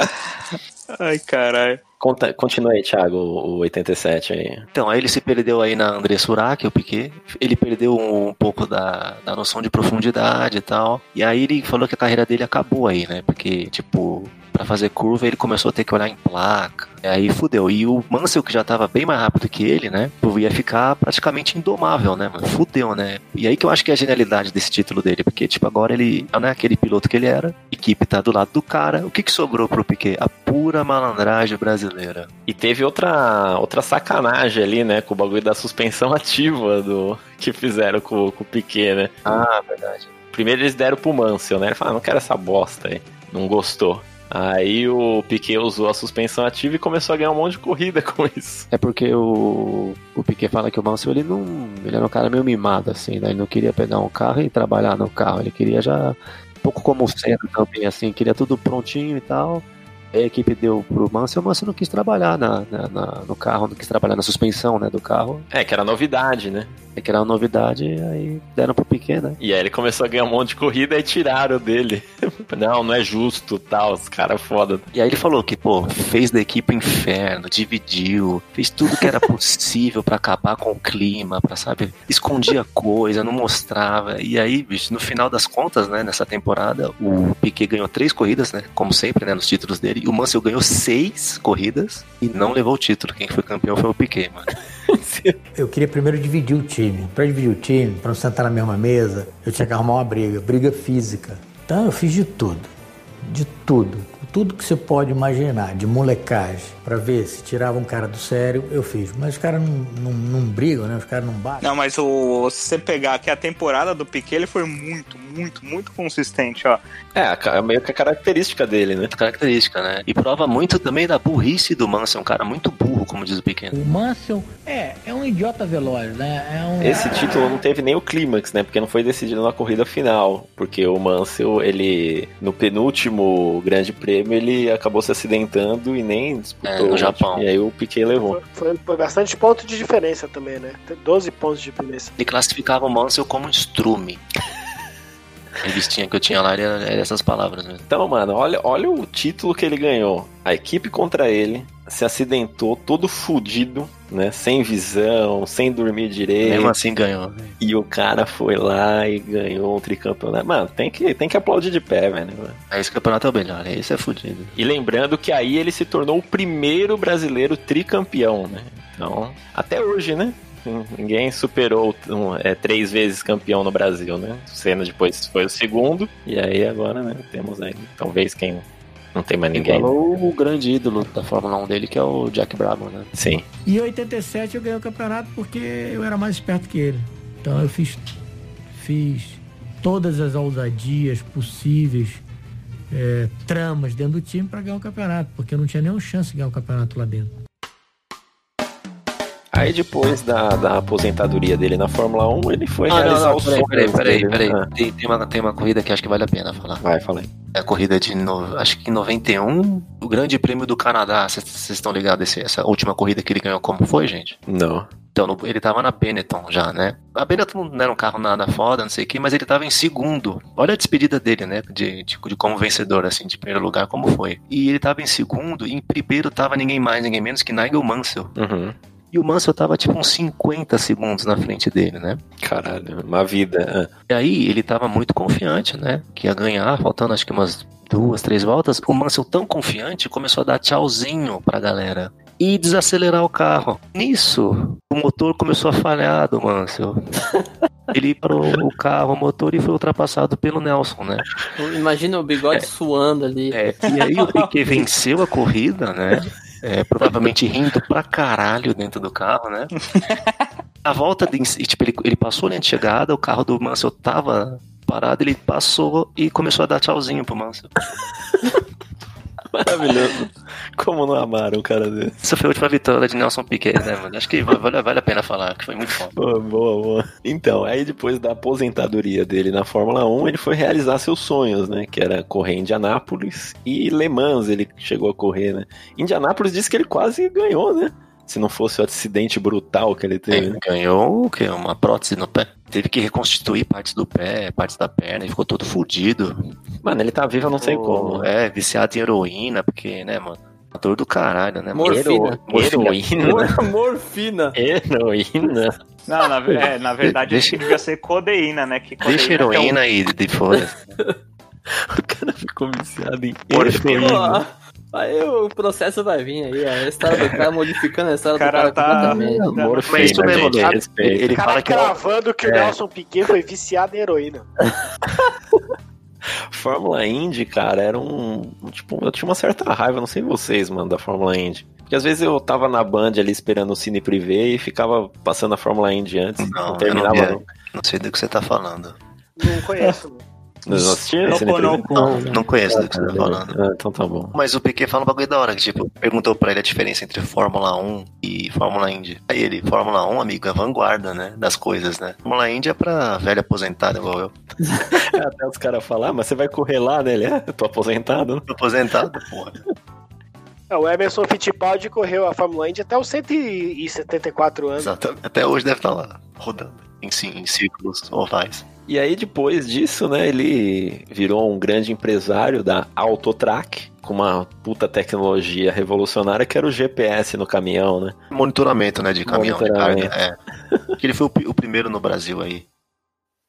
Ai, caralho. Conta, continua aí, Thiago, o 87 aí. Então, aí ele se perdeu aí na André Surak, o Piquet. Ele perdeu um, pouco da, da noção de profundidade e tal. E aí ele falou que a carreira dele acabou aí, né? Porque, tipo, pra fazer curva ele começou a ter que olhar em placa. E aí fudeu. E o Mansell, que já tava bem mais rápido que ele, né? Ia ficar praticamente indomável, né, mano? Fudeu, né? E aí que eu acho que é a genialidade desse título dele. Porque, tipo, agora ele não é aquele piloto que ele era. Equipe tá do lado do cara. O que que sobrou pro Piquet? A pura malandragem brasileira. E teve outra, outra sacanagem ali, né? Com o bagulho da suspensão ativa do que fizeram com, com o Piquet, né? Ah, verdade. Primeiro eles deram pro Mansell, né? Ele falou, ah, não quero essa bosta aí. Não gostou. Aí o Piquet usou a suspensão ativa e começou a ganhar um monte de corrida com isso. É porque o, o Piquet fala que o Mansell ele não. Ele era um cara meio mimado, assim, né? Ele não queria pegar um carro e trabalhar no carro. Ele queria já. Um pouco como o Senna também, assim, queria tudo prontinho e tal. A equipe deu pro Mansell, o Mansell não quis trabalhar na, na- na- no carro, não quis trabalhar na suspensão, né, do carro. É, que era novidade, né? É que era uma novidade, aí deram pro Piquet, né? E aí ele começou a ganhar um monte de corrida e tiraram dele. não, não é justo, tal, os caras foda. E aí ele falou que, pô, fez da equipe inferno, dividiu, fez tudo que era possível pra acabar com o clima, pra, sabe, escondia coisa, não mostrava. E aí, bicho, no final das contas, né, nessa temporada, o Piquet ganhou três corridas, né, como sempre, né, nos títulos dele, e o Mansell ganhou seis corridas e não levou o título. Quem foi campeão foi o Piquet, mano. Eu queria primeiro dividir o time. Para dividir o time, para não sentar na mesma mesa, eu tinha que arrumar uma briga, briga física. Então eu fiz de tudo, de tudo, tudo que você pode imaginar, de molecagem, para ver se tirava um cara do sério, eu fiz. Mas os caras não, não, não brigam, né? Os caras não batem. Não, mas o, se você pegar aqui a temporada do Piquet, ele foi muito, muito, muito consistente, ó. É, a ca- meio que a característica dele, né? Característica, né? E prova muito também da burrice do Mansell, um cara muito burro, como diz o Piquet. O Mansell é, é um idiota veloz, né? É um... Esse título não teve nem o clímax, né? Porque não foi decidido na corrida final. Porque o Mansell, ele, no penúltimo grande prêmio, ele acabou se acidentando e nem disputou. É, no Japão. E aí o Piquet levou. Foi, foi bastante ponto de diferença também, né? Tem 12 pontos de diferença. Ele classificava o Mansell como um estrume. A revistinha que eu tinha lá era, era essas palavras mesmo. Então, mano, olha, olha o título que ele ganhou. A equipe contra ele se acidentou todo fudido, né? Sem visão, sem dormir direito. Mesmo assim ganhou. E o cara foi lá e ganhou um tricampeonato. Mano, tem que, tem que aplaudir de pé, velho. Aí esse campeonato é o melhor, esse é fudido. E lembrando que aí ele se tornou o primeiro brasileiro tricampeão, né? Então, até hoje, né? Ninguém superou um, é, três vezes campeão no Brasil, né? O Senna depois foi o segundo. E aí agora, né? Temos aí, talvez quem. Não tem mais ninguém. Falou o grande ídolo da Fórmula 1 dele, que é o Jack Brabham, né? Sim. E em 87 eu ganhei o campeonato porque eu era mais esperto que ele. Então eu fiz, fiz todas as ousadias possíveis, é, tramas dentro do time para ganhar o campeonato, porque eu não tinha nenhuma chance de ganhar o campeonato lá dentro. Aí depois da, da aposentadoria dele na Fórmula 1, ele foi Ah, não, realizar não, os peraí, sonhos peraí, peraí, dele, peraí. né? Tem, tem uma, tem uma corrida que acho que vale a pena falar. Vai, fala aí. É a corrida de, no, acho que em 91, o Grande Prêmio do Canadá. Vocês estão ligados esse, essa última corrida que ele ganhou como foi, gente? Não. Então, ele tava na Benetton já, né? A Benetton não era um carro nada foda, não sei o que, mas ele tava em segundo. Olha a despedida dele, né? De, de, de como vencedor, assim, de primeiro lugar, como foi. E ele tava em segundo, e em primeiro tava ninguém mais, ninguém menos que Nigel Mansell. Uhum. E o Mansell tava tipo uns 50 segundos na frente dele, né? Caralho, uma vida. E aí ele tava muito confiante, né? Que ia ganhar, faltando acho que umas duas, três voltas. O Mansell, tão confiante, começou a dar tchauzinho pra galera. E desacelerar o carro. Nisso, o motor começou a falhar do Mansell. Ele parou o carro, o motor e foi ultrapassado pelo Nelson, né? Imagina o bigode suando ali. É, e aí o Piquet venceu a corrida, né? É, provavelmente rindo pra caralho dentro do carro, né? A volta de, tipo, ele, ele passou linha de chegada, o carro do Mansell tava parado, ele passou e começou a dar tchauzinho pro Mansell. Maravilhoso. Como não amaram um cara desse? Essa foi a última vitória de Nelson Piquet, né, mano? Acho que vale, vale a pena falar, que foi muito foda. Boa, boa, boa. Então, aí depois da aposentadoria dele na Fórmula 1, ele foi realizar seus sonhos, né? Que era correr em Indianápolis e Le Mans ele chegou a correr, né? Indianápolis disse que ele quase ganhou, né? Se não fosse o acidente brutal que ele teve. Ele ganhou o quê? Uma prótese no pé. Teve que reconstituir partes do pé, partes da perna, e ficou todo fudido. Mano, ele tá vivo, eu não sei como. É, viciado em heroína, porque, né, mano? Ator do caralho, né? Morfina. Morfina. Mor- Morfina. Heroína. Não, na, é, na verdade Deixa- devia ser codeína, né? Que codeína Deixa que é um- heroína aí de fora. O cara ficou viciado em Morfina. heroína. Aí o processo vai vir aí, a história do cara modificando a história cara do cara tá- completamente. Mas isso mesmo. Ele, ele O cara fala que cravando que o É. Nelson Piquet foi viciado em heroína. Fórmula Indy, cara, era um. Tipo, eu tinha uma certa raiva, não sei vocês, mano, da Fórmula Indy. Porque às vezes eu tava na Band ali esperando o Cine Privé e ficava passando a Fórmula Indy antes. Não, Não, eu terminava. não via. Não, não sei do que você tá falando. Não conheço. mano. Não assistia? Não, Cine não, Privé? Não, não conheço do que você tá falando. Ah, então tá bom. Mas o Piquet fala um bagulho da hora, que tipo, perguntou pra ele a diferença entre Fórmula 1 e Fórmula Indy. Aí ele, Fórmula 1, amigo, é a vanguarda, né, das coisas, né? Fórmula Indy é pra velho aposentado igual eu. Até os caras falar, ah, mas você vai correr lá, né? Ele, é, eu tô aposentado. Tô aposentado, porra. É, o Emerson Fittipaldi correu a Fórmula Indy até os 174 anos. Exatamente. Até hoje deve estar lá, rodando, em, em círculos ovais. E aí, depois disso, né, ele virou um grande empresário da Autotrack, com uma puta tecnologia revolucionária que era o GPS no caminhão, né? Monitoramento, né, de caminhão de carga. Monitoramento. É. Que ele foi o, o primeiro no Brasil aí.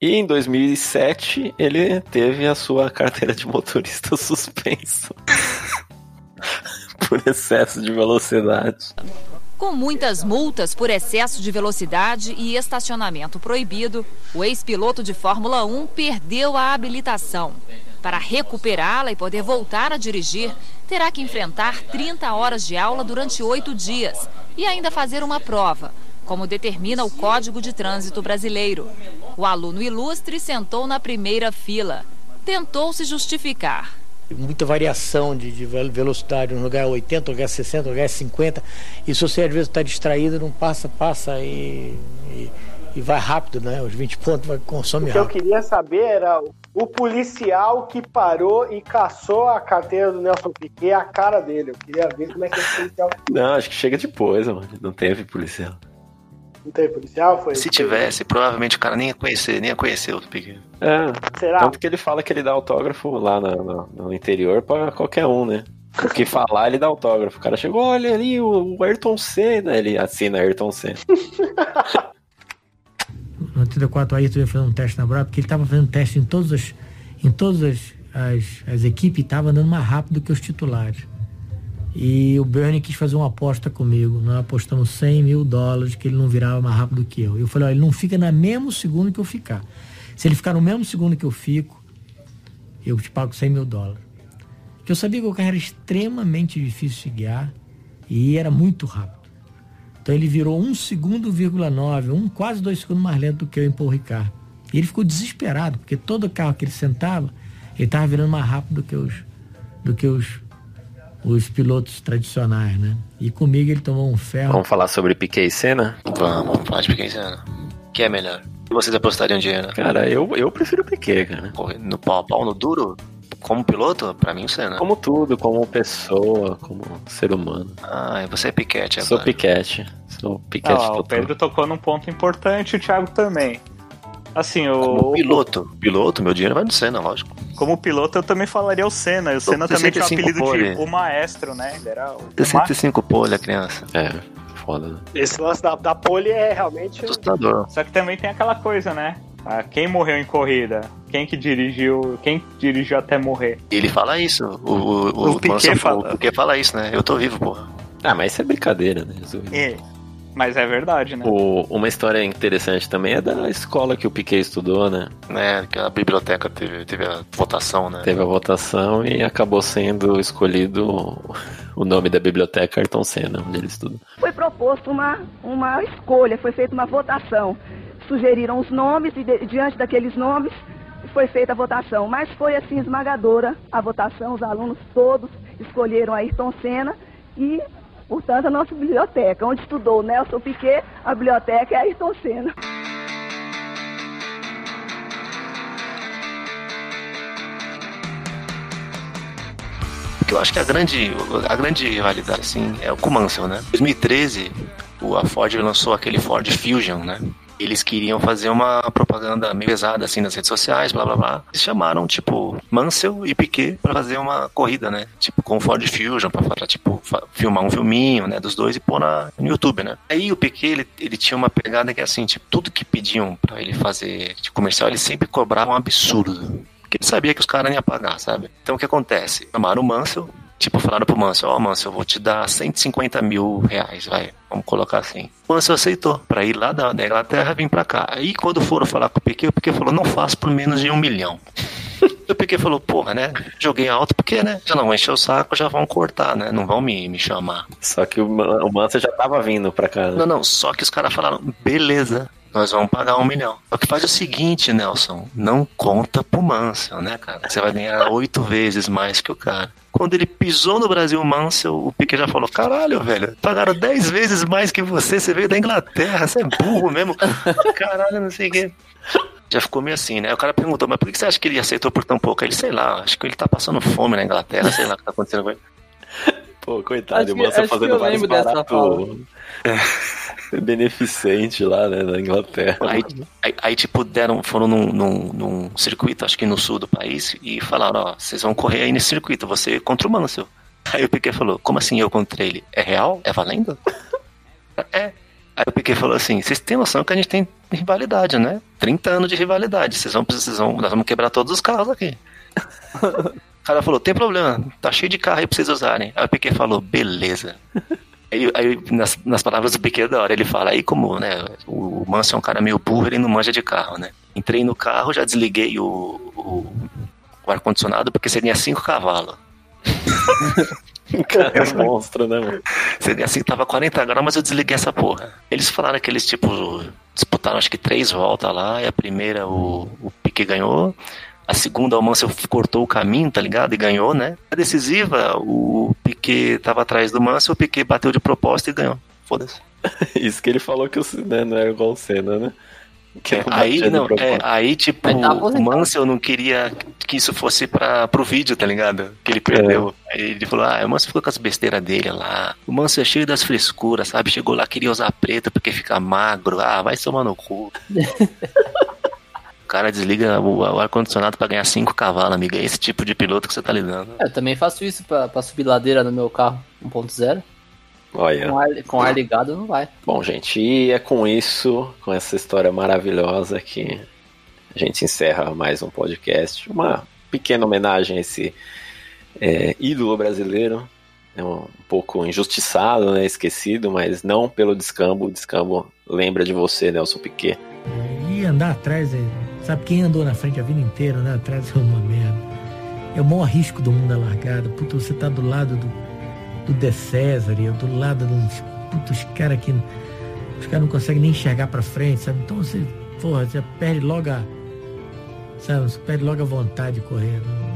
E em 2007, ele teve a sua carteira de motorista suspensa. Por excesso de velocidade. Com muitas multas por excesso de velocidade e estacionamento proibido, o ex-piloto de Fórmula 1 perdeu a habilitação. Para recuperá-la e poder voltar a dirigir, terá que enfrentar 30 horas de aula durante oito dias e ainda fazer uma prova, como determina o Código de Trânsito Brasileiro. O aluno ilustre sentou na primeira fila. Tentou se justificar. Muita variação de, de vel- velocidade, um lugar é 80, um lugar é 60, um lugar é 50. E se você às vezes está distraído, não passa, passa e, e, e vai rápido, né? Os 20 pontos vai, consome O que eu rápido. queria saber era o policial que parou e caçou a carteira do Nelson Piquet, a cara dele. Eu queria ver como é que esse policial. Não, acho que chega depois, mano. Não teve policial. Não teve policial? Foi, Se tivesse, provavelmente o cara nem ia conhecer, nem ia conhecer o Piquet. É, Será? tanto que ele fala que ele dá autógrafo lá no, no- no interior pra qualquer um, né? O que falar, ele dá autógrafo. O cara chegou, olha ali, o, o Ayrton Senna. Ele assina Ayrton Senna. No 84 aí tu ia fazer um teste na Brava, porque ele estava fazendo teste em todas as, em todas as, as, as equipes e estava andando mais rápido que os titulares. E o Bernie quis fazer uma aposta comigo. Nós apostamos 100 mil dólares que ele não virava mais rápido que eu. Eu falei, ó, ele não fica no mesmo segundo que eu ficar. Se ele ficar no mesmo segundo que eu fico, eu te pago 100 mil dólares. Porque eu sabia que o carro era extremamente difícil de guiar e era muito rápido. Então ele virou um segundo, vírgula nove, um, quase dois segundos mais lento do que eu em Paul Ricard. E ele ficou desesperado, porque todo carro que ele sentava, ele estava virando mais rápido do que os, do que os, os pilotos tradicionais, né? E comigo ele tomou um ferro. Vamos falar sobre Piquet e Senna? Vamos, vamos falar de Piquet e Senna. que é melhor? Vocês apostariam dinheiro? Cara, eu, eu prefiro Piquet, cara. No pau a pau, no duro? Como piloto, pra mim o Senna. Como tudo, como pessoa, como ser humano. Ah, você é Piquete agora. Sou Piquete. Sou Piquete Ah, total. o Pedro tocou num ponto importante, o Thiago também. Assim, Como o. piloto. Piloto, meu dinheiro vai no Senna, lógico. Como piloto, eu também falaria o Senna. E o Senna também tinha o 65 apelido pole. de o maestro, né? Ele era o. 65 pole, a criança. É, foda, né? Esse lance da, da pole é realmente. Assustador. Só que também tem aquela coisa, né? Ah, quem morreu em corrida? Quem que dirigiu? Quem dirigiu até morrer? Ele fala isso. O, o, o, O Piquet fala. O Piquet fala isso, né? Eu tô vivo, porra. Ah, mas isso é brincadeira, né? É, mas é verdade, né? O- uma história interessante também é da escola que o Piquet estudou, né? Né, que a biblioteca teve, teve a votação, né? Teve a votação e acabou sendo escolhido o nome da biblioteca Ayrton Senna, onde ele estudou. Foi proposto uma, uma escolha, foi feita uma votação. Sugeriram os nomes e de- diante daqueles nomes foi feita a votação. Mas foi assim esmagadora a votação, os alunos todos escolheram Ayrton Senna e, portanto, a nossa biblioteca, onde estudou Nelson Piquet, a biblioteca é Ayrton Senna. Eu acho que a grande, a grande rivalidade, assim, é o com né? Em 2013, o- a Ford lançou aquele Ford Fusion, né? Eles queriam fazer uma propaganda meio pesada, assim, nas redes sociais, blá, blá, blá. Eles chamaram, tipo, Mansell e Piquet pra fazer uma corrida, né? Tipo, com o Ford Fusion, pra, tipo, filmar um filminho, né? Dos dois e pôr na, no YouTube, né? Aí o Piquet, ele, ele tinha uma pegada que, assim, tipo, tudo que pediam pra ele fazer de comercial, ele sempre cobrava um absurdo. Porque ele sabia que os caras iam pagar, sabe? Então o que acontece? Chamaram o Mansell, tipo, falaram pro Mansell, ó, Mansell, eu vou te dar 150 mil reais, vai, vamos colocar assim. O Mansell aceitou, pra ir lá da, da Inglaterra vir pra cá. Aí quando foram falar com o Piquet, o Piquet falou, não faço por menos de um milhão. O Piquet falou, porra, né? Joguei alto porque, né? Já não vão encher o saco, já vão cortar, né? Não vão me, me chamar. Só que o, o Mansell já tava vindo pra cá. né? Não, não, só que os caras falaram, beleza, nós vamos pagar um milhão. Só que faz o seguinte, Nelson, não conta pro Mansell, né, cara? Você vai ganhar oito vezes mais que o cara. Quando ele pisou no Brasil, o Mansell, o Piquet já falou, caralho, velho, pagaram dez vezes mais que você, você veio da Inglaterra, você é burro mesmo. Caralho, não sei o quê. Já ficou meio assim, né? O cara perguntou, mas por que você acha que ele aceitou por tão pouco? Ele, sei lá, acho que ele tá passando fome na Inglaterra, sei lá o que tá acontecendo com ele. Pô, coitado, Acho o Mansell fazendo eu vários lembro dessa baratos beneficente lá, né, na Inglaterra. Aí, aí, aí, tipo, deram, foram num, num, num circuito, acho que no sul do país, e falaram, ó, vocês vão correr aí nesse circuito, você contra o Mansell. Aí o Piquet falou, como assim eu contra ele? É real? É valendo? é. Aí o Piquet falou assim, vocês têm noção que a gente tem rivalidade, né? 30 anos de rivalidade, vocês vão, vocês vão, nós vamos quebrar todos os carros aqui. O cara falou, tem problema, tá cheio de carro aí pra vocês usarem. Aí o Piquet falou, beleza. Aí, aí, nas, nas palavras do Piquet da hora, ele fala, aí como, né, o Manso é um cara meio burro, ele não manja de carro, né? Entrei no carro, já desliguei o, o, o ar-condicionado, porque seria 5 cavalos. Cara é um monstro, né, mano? Seria assim, tava 40 graus, mas eu desliguei essa porra. Eles falaram que eles, tipo, disputaram acho que três voltas lá, e a primeira o, o Piquet ganhou, a segunda o Mansell cortou o caminho, tá ligado? E ganhou, né? A decisiva, o Piquet tava atrás do Mansell, o Piquet bateu de propósito e ganhou. Foda-se. Isso que ele falou que o Senna não é igual o Senna, né? Que É, aí, não, é, aí, tipo, tá o. Mansell não queria que isso fosse pra, pro vídeo, tá ligado? Que ele perdeu. Aí ele falou, ah, o Mansell ficou com as besteiras dele lá. O Mansell é cheio das frescuras, sabe? Chegou lá, queria usar preto porque fica magro. Ah, vai tomar no cu. o cara desliga o, o ar-condicionado pra ganhar 5 cavalos, amiga. É esse tipo de piloto que você tá lidando. É, Eu também faço isso pra, pra subir ladeira no meu carro 1.0. Olha. Com ar, com ar ligado não vai. Bom, gente, e é com isso, com essa história maravilhosa que a gente encerra mais um podcast. Uma pequena homenagem a esse é, ídolo brasileiro. É um pouco injustiçado, né? Esquecido, mas não pelo descambo. O descambo lembra de você, Nelson Piquet. E andar atrás, é- sabe quem andou na frente a vida inteira, andar atrás é uma merda. É o maior risco do mundo da largada. Puta, você tá do lado do, do De César, do lado dos puta, os caras que os caras não conseguem nem enxergar pra frente, sabe? Então você, porra, você perde logo a sabe, você perde logo a vontade de correr. Não-